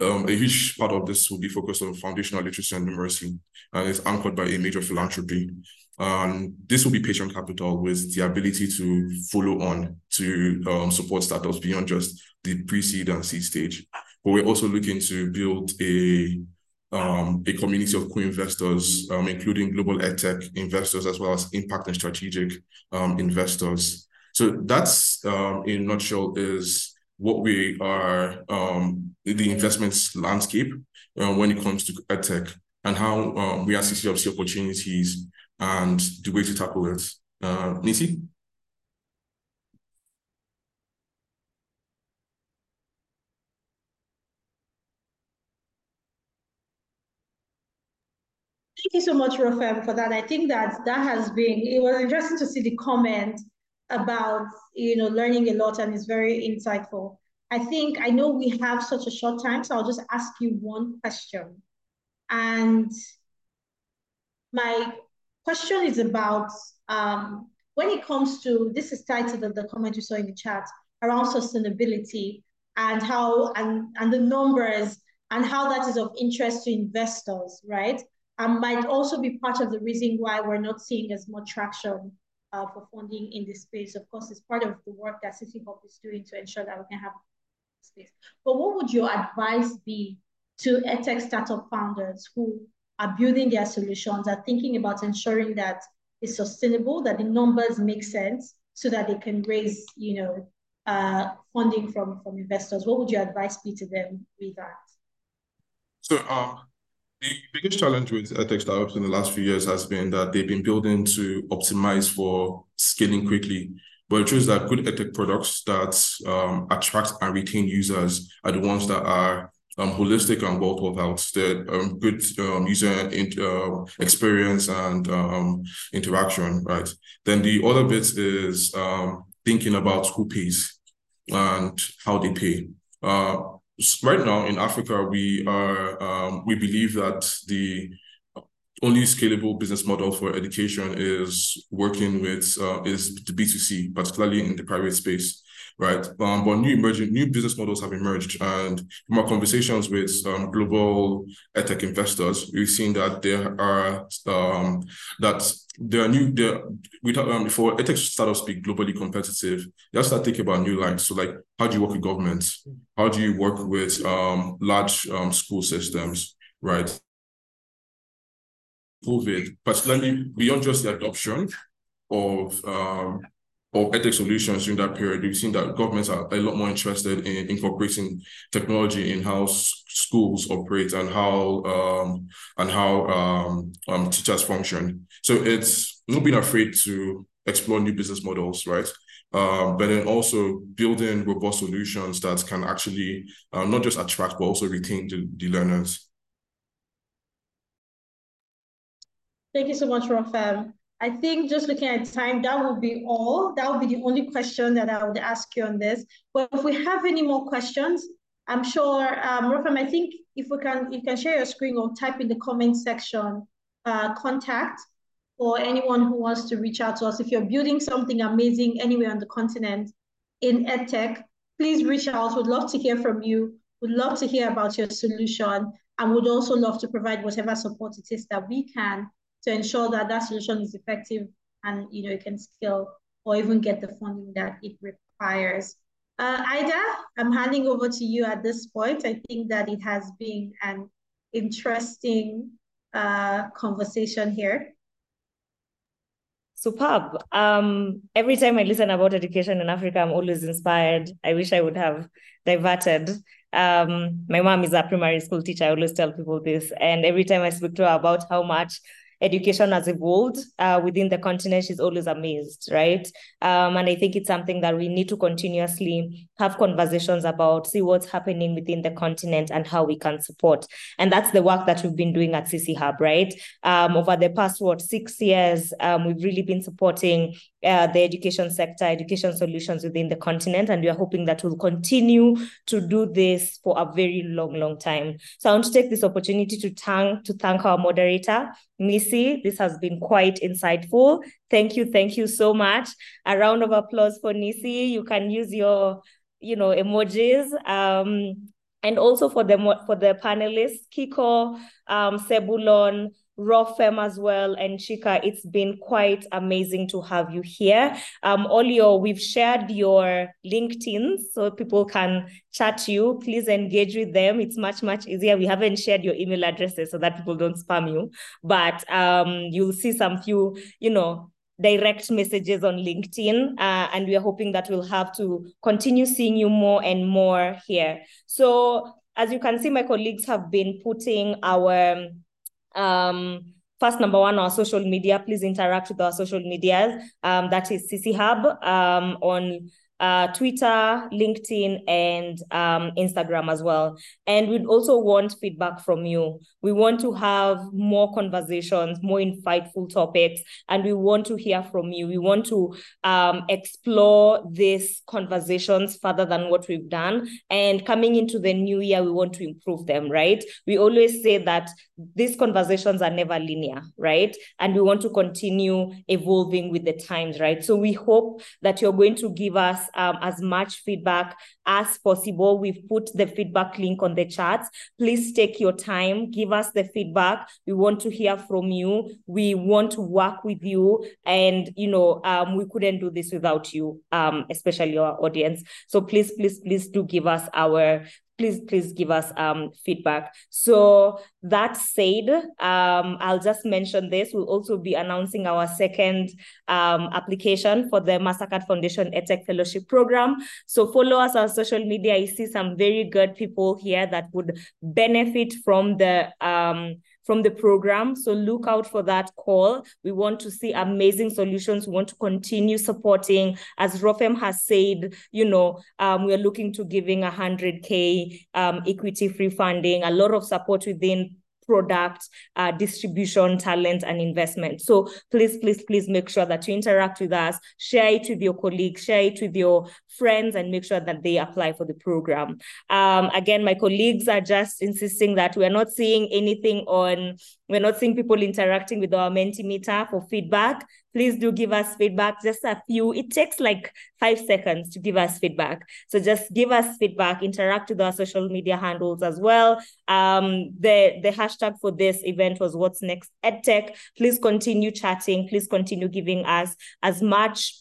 Um, a huge part of this will be focused on foundational literacy and numeracy, and it's anchored by a major philanthropy. Um, this will be patient capital with the ability to follow on to um, support startups beyond just the pre-seed and seed stage. But we're also looking to build a um, a community of co-investors, um, including global edtech investors, as well as impact and strategic um, investors. So that's, um, in nutshell, is what we are, um, the investments landscape uh, when it comes to edtech and how um, we as CCF see opportunities and the way to tackle it. Uh, Nissi? Thank you so much, Rofem, for that. I think that that has been, it was interesting to see the comment about, you know, learning a lot and it's very insightful. I think, I know we have such a short time, so I'll just ask you one question. And my question is about um, when it comes to, this is the, the comment you saw in the chat around sustainability and how, and, and the numbers and how that is of interest to investors, right? And might also be part of the reason why we're not seeing as much traction uh, for funding in this space. Of course, it's part of the work that CC Hub is doing to ensure that we can have space. But what would your advice be to edtech startup founders who are building their solutions, are thinking about ensuring that it's sustainable, that the numbers make sense, so that they can raise, you know, uh, funding from from investors? What would your advice be to them with that? So, um, the biggest challenge with edtech startups in the last few years has been that they've been building to optimize for scaling quickly. But it shows that good edtech products that um, attract and retain users are the ones that are um, holistic and well thought out. They're um, good um, user in, uh, experience and um, interaction, right? Then the other bit is um, thinking about who pays and how they pay. Uh, right now in Africa, we are um, we believe that the only scalable business model for education is working with uh, is the B2C, particularly in the private space right? Um, but new emerging, new business models have emerged, and from our conversations with um, global edtech investors, we've seen that there are um, that there are new there we um, for edtech startups be globally competitive. You have to start thinking about new lines. So, like, how do you work with governments? How do you work with um, large um, school systems, right? COVID, particularly beyond just the adoption of um, of edtech solutions during that period, we've seen that governments are a lot more interested in incorporating technology in how schools operate and how um, and how um, um, teachers function. So it's not being afraid to explore new business models, right? Um, but then also building robust solutions that can actually um, not just attract but also retain the, the learners. Thank you so much, Rofem. I think just looking at time, that would be all. That would be the only question that I would ask you on this. But if we have any more questions, I'm sure, um, I think if we can, you can share your screen or type in the comment section, uh, contact for anyone who wants to reach out to us. If you're building something amazing anywhere on the continent in EdTech, please reach out. We'd love to hear from you. We'd love to hear about your solution and would also love to provide whatever support it is that we can to ensure that that solution is effective and you know it can scale or even get the funding that it requires. Uh, Ida, I'm handing over to you at this point. I think that it has been an interesting uh, conversation here. Superb. Um, every time I listen about education in Africa, I'm always inspired. I wish I would have diverted. Um, my mom is a primary school teacher. I always tell people this. And every time I speak to her about how much education has evolved uh, within the continent, she's always amazed, right? Um, and I think it's something that we need to continuously have conversations about, see what's happening within the continent and how we can support. And that's the work that we've been doing at CC Hub, right? Um, over the past, what, six years, um, we've really been supporting uh, the education sector, education solutions within the continent. And we are hoping that we'll continue to do this for a very long, long time. So I want to take this opportunity to thank to thank our moderator, Nissi. This has been quite insightful. Thank you, thank you so much. A round of applause for Nissi. You can use your, you know, emojis. Um, and also for the for the panelists, Kiko, um, Sebulon, Rofem as well, and Chika. It's been quite amazing to have you here. Um, Olio, we've shared your LinkedIn so people can chat you. Please engage with them. It's much, much easier. We haven't shared your email addresses so that people don't spam you, but um, you'll see some few, you know, direct messages on LinkedIn. Uh, and we are hoping that we'll have to continue seeing you more and more here. So as you can see, my colleagues have been putting our um, first number one our social media please interact with our social medias um, that is cc hub um, on uh, Twitter, LinkedIn, and um, Instagram as well. And we'd also want feedback from you. We want to have more conversations, more insightful topics, and we want to hear from you. We want to um, explore these conversations further than what we've done. And coming into the new year, we want to improve them, right? We always say that these conversations are never linear, right? And we want to continue evolving with the times, right? So we hope that you're going to give us um, as much feedback as possible. We've put the feedback link on the chat. Please take your time, give us the feedback. We want to hear from you. We want to work with you. And, you know, um, we couldn't do this without you, um, especially our audience. So please, please, please do give us our please please give us um, feedback. So that said um, i'll just mention this. We'll also be announcing our second um, application for the mastercard foundation edtech fellowship program. So follow us on social media. I see some very good people here that would benefit from the um, from the program. So look out for that call. We want to see amazing solutions. We want to continue supporting. As Rofem has said, you know, um, we're looking to giving 100K um, equity free funding, a lot of support within product, uh, distribution, talent, and investment. So please, please, please make sure that you interact with us, share it with your colleagues, share it with your friends, and make sure that they apply for the program. Um, again, my colleagues are just insisting that we're not seeing anything on, we're not seeing people interacting with our Mentimeter for feedback please do give us feedback. Just a few, it takes like five seconds to give us feedback. So just give us feedback, interact with our social media handles as well. Um, the, the hashtag for this event was what's next EdTech. Please continue chatting. Please continue giving us as much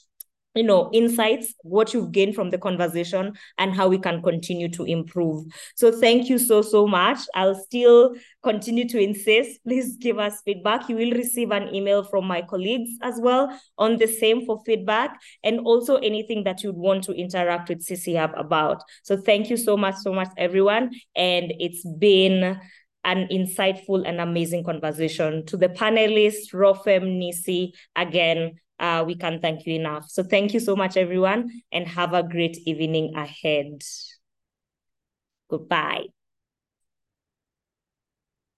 you know insights what you've gained from the conversation and how we can continue to improve. So thank you so so much. I'll still continue to insist. Please give us feedback. You will receive an email from my colleagues as well on the same for feedback and also anything that you'd want to interact with cc hub about. So thank you so much so much everyone. And it's been an insightful and amazing conversation. To the panelists rofem nissi again uh, we can't thank you enough. So thank you so much, everyone, and have a great evening ahead. Goodbye.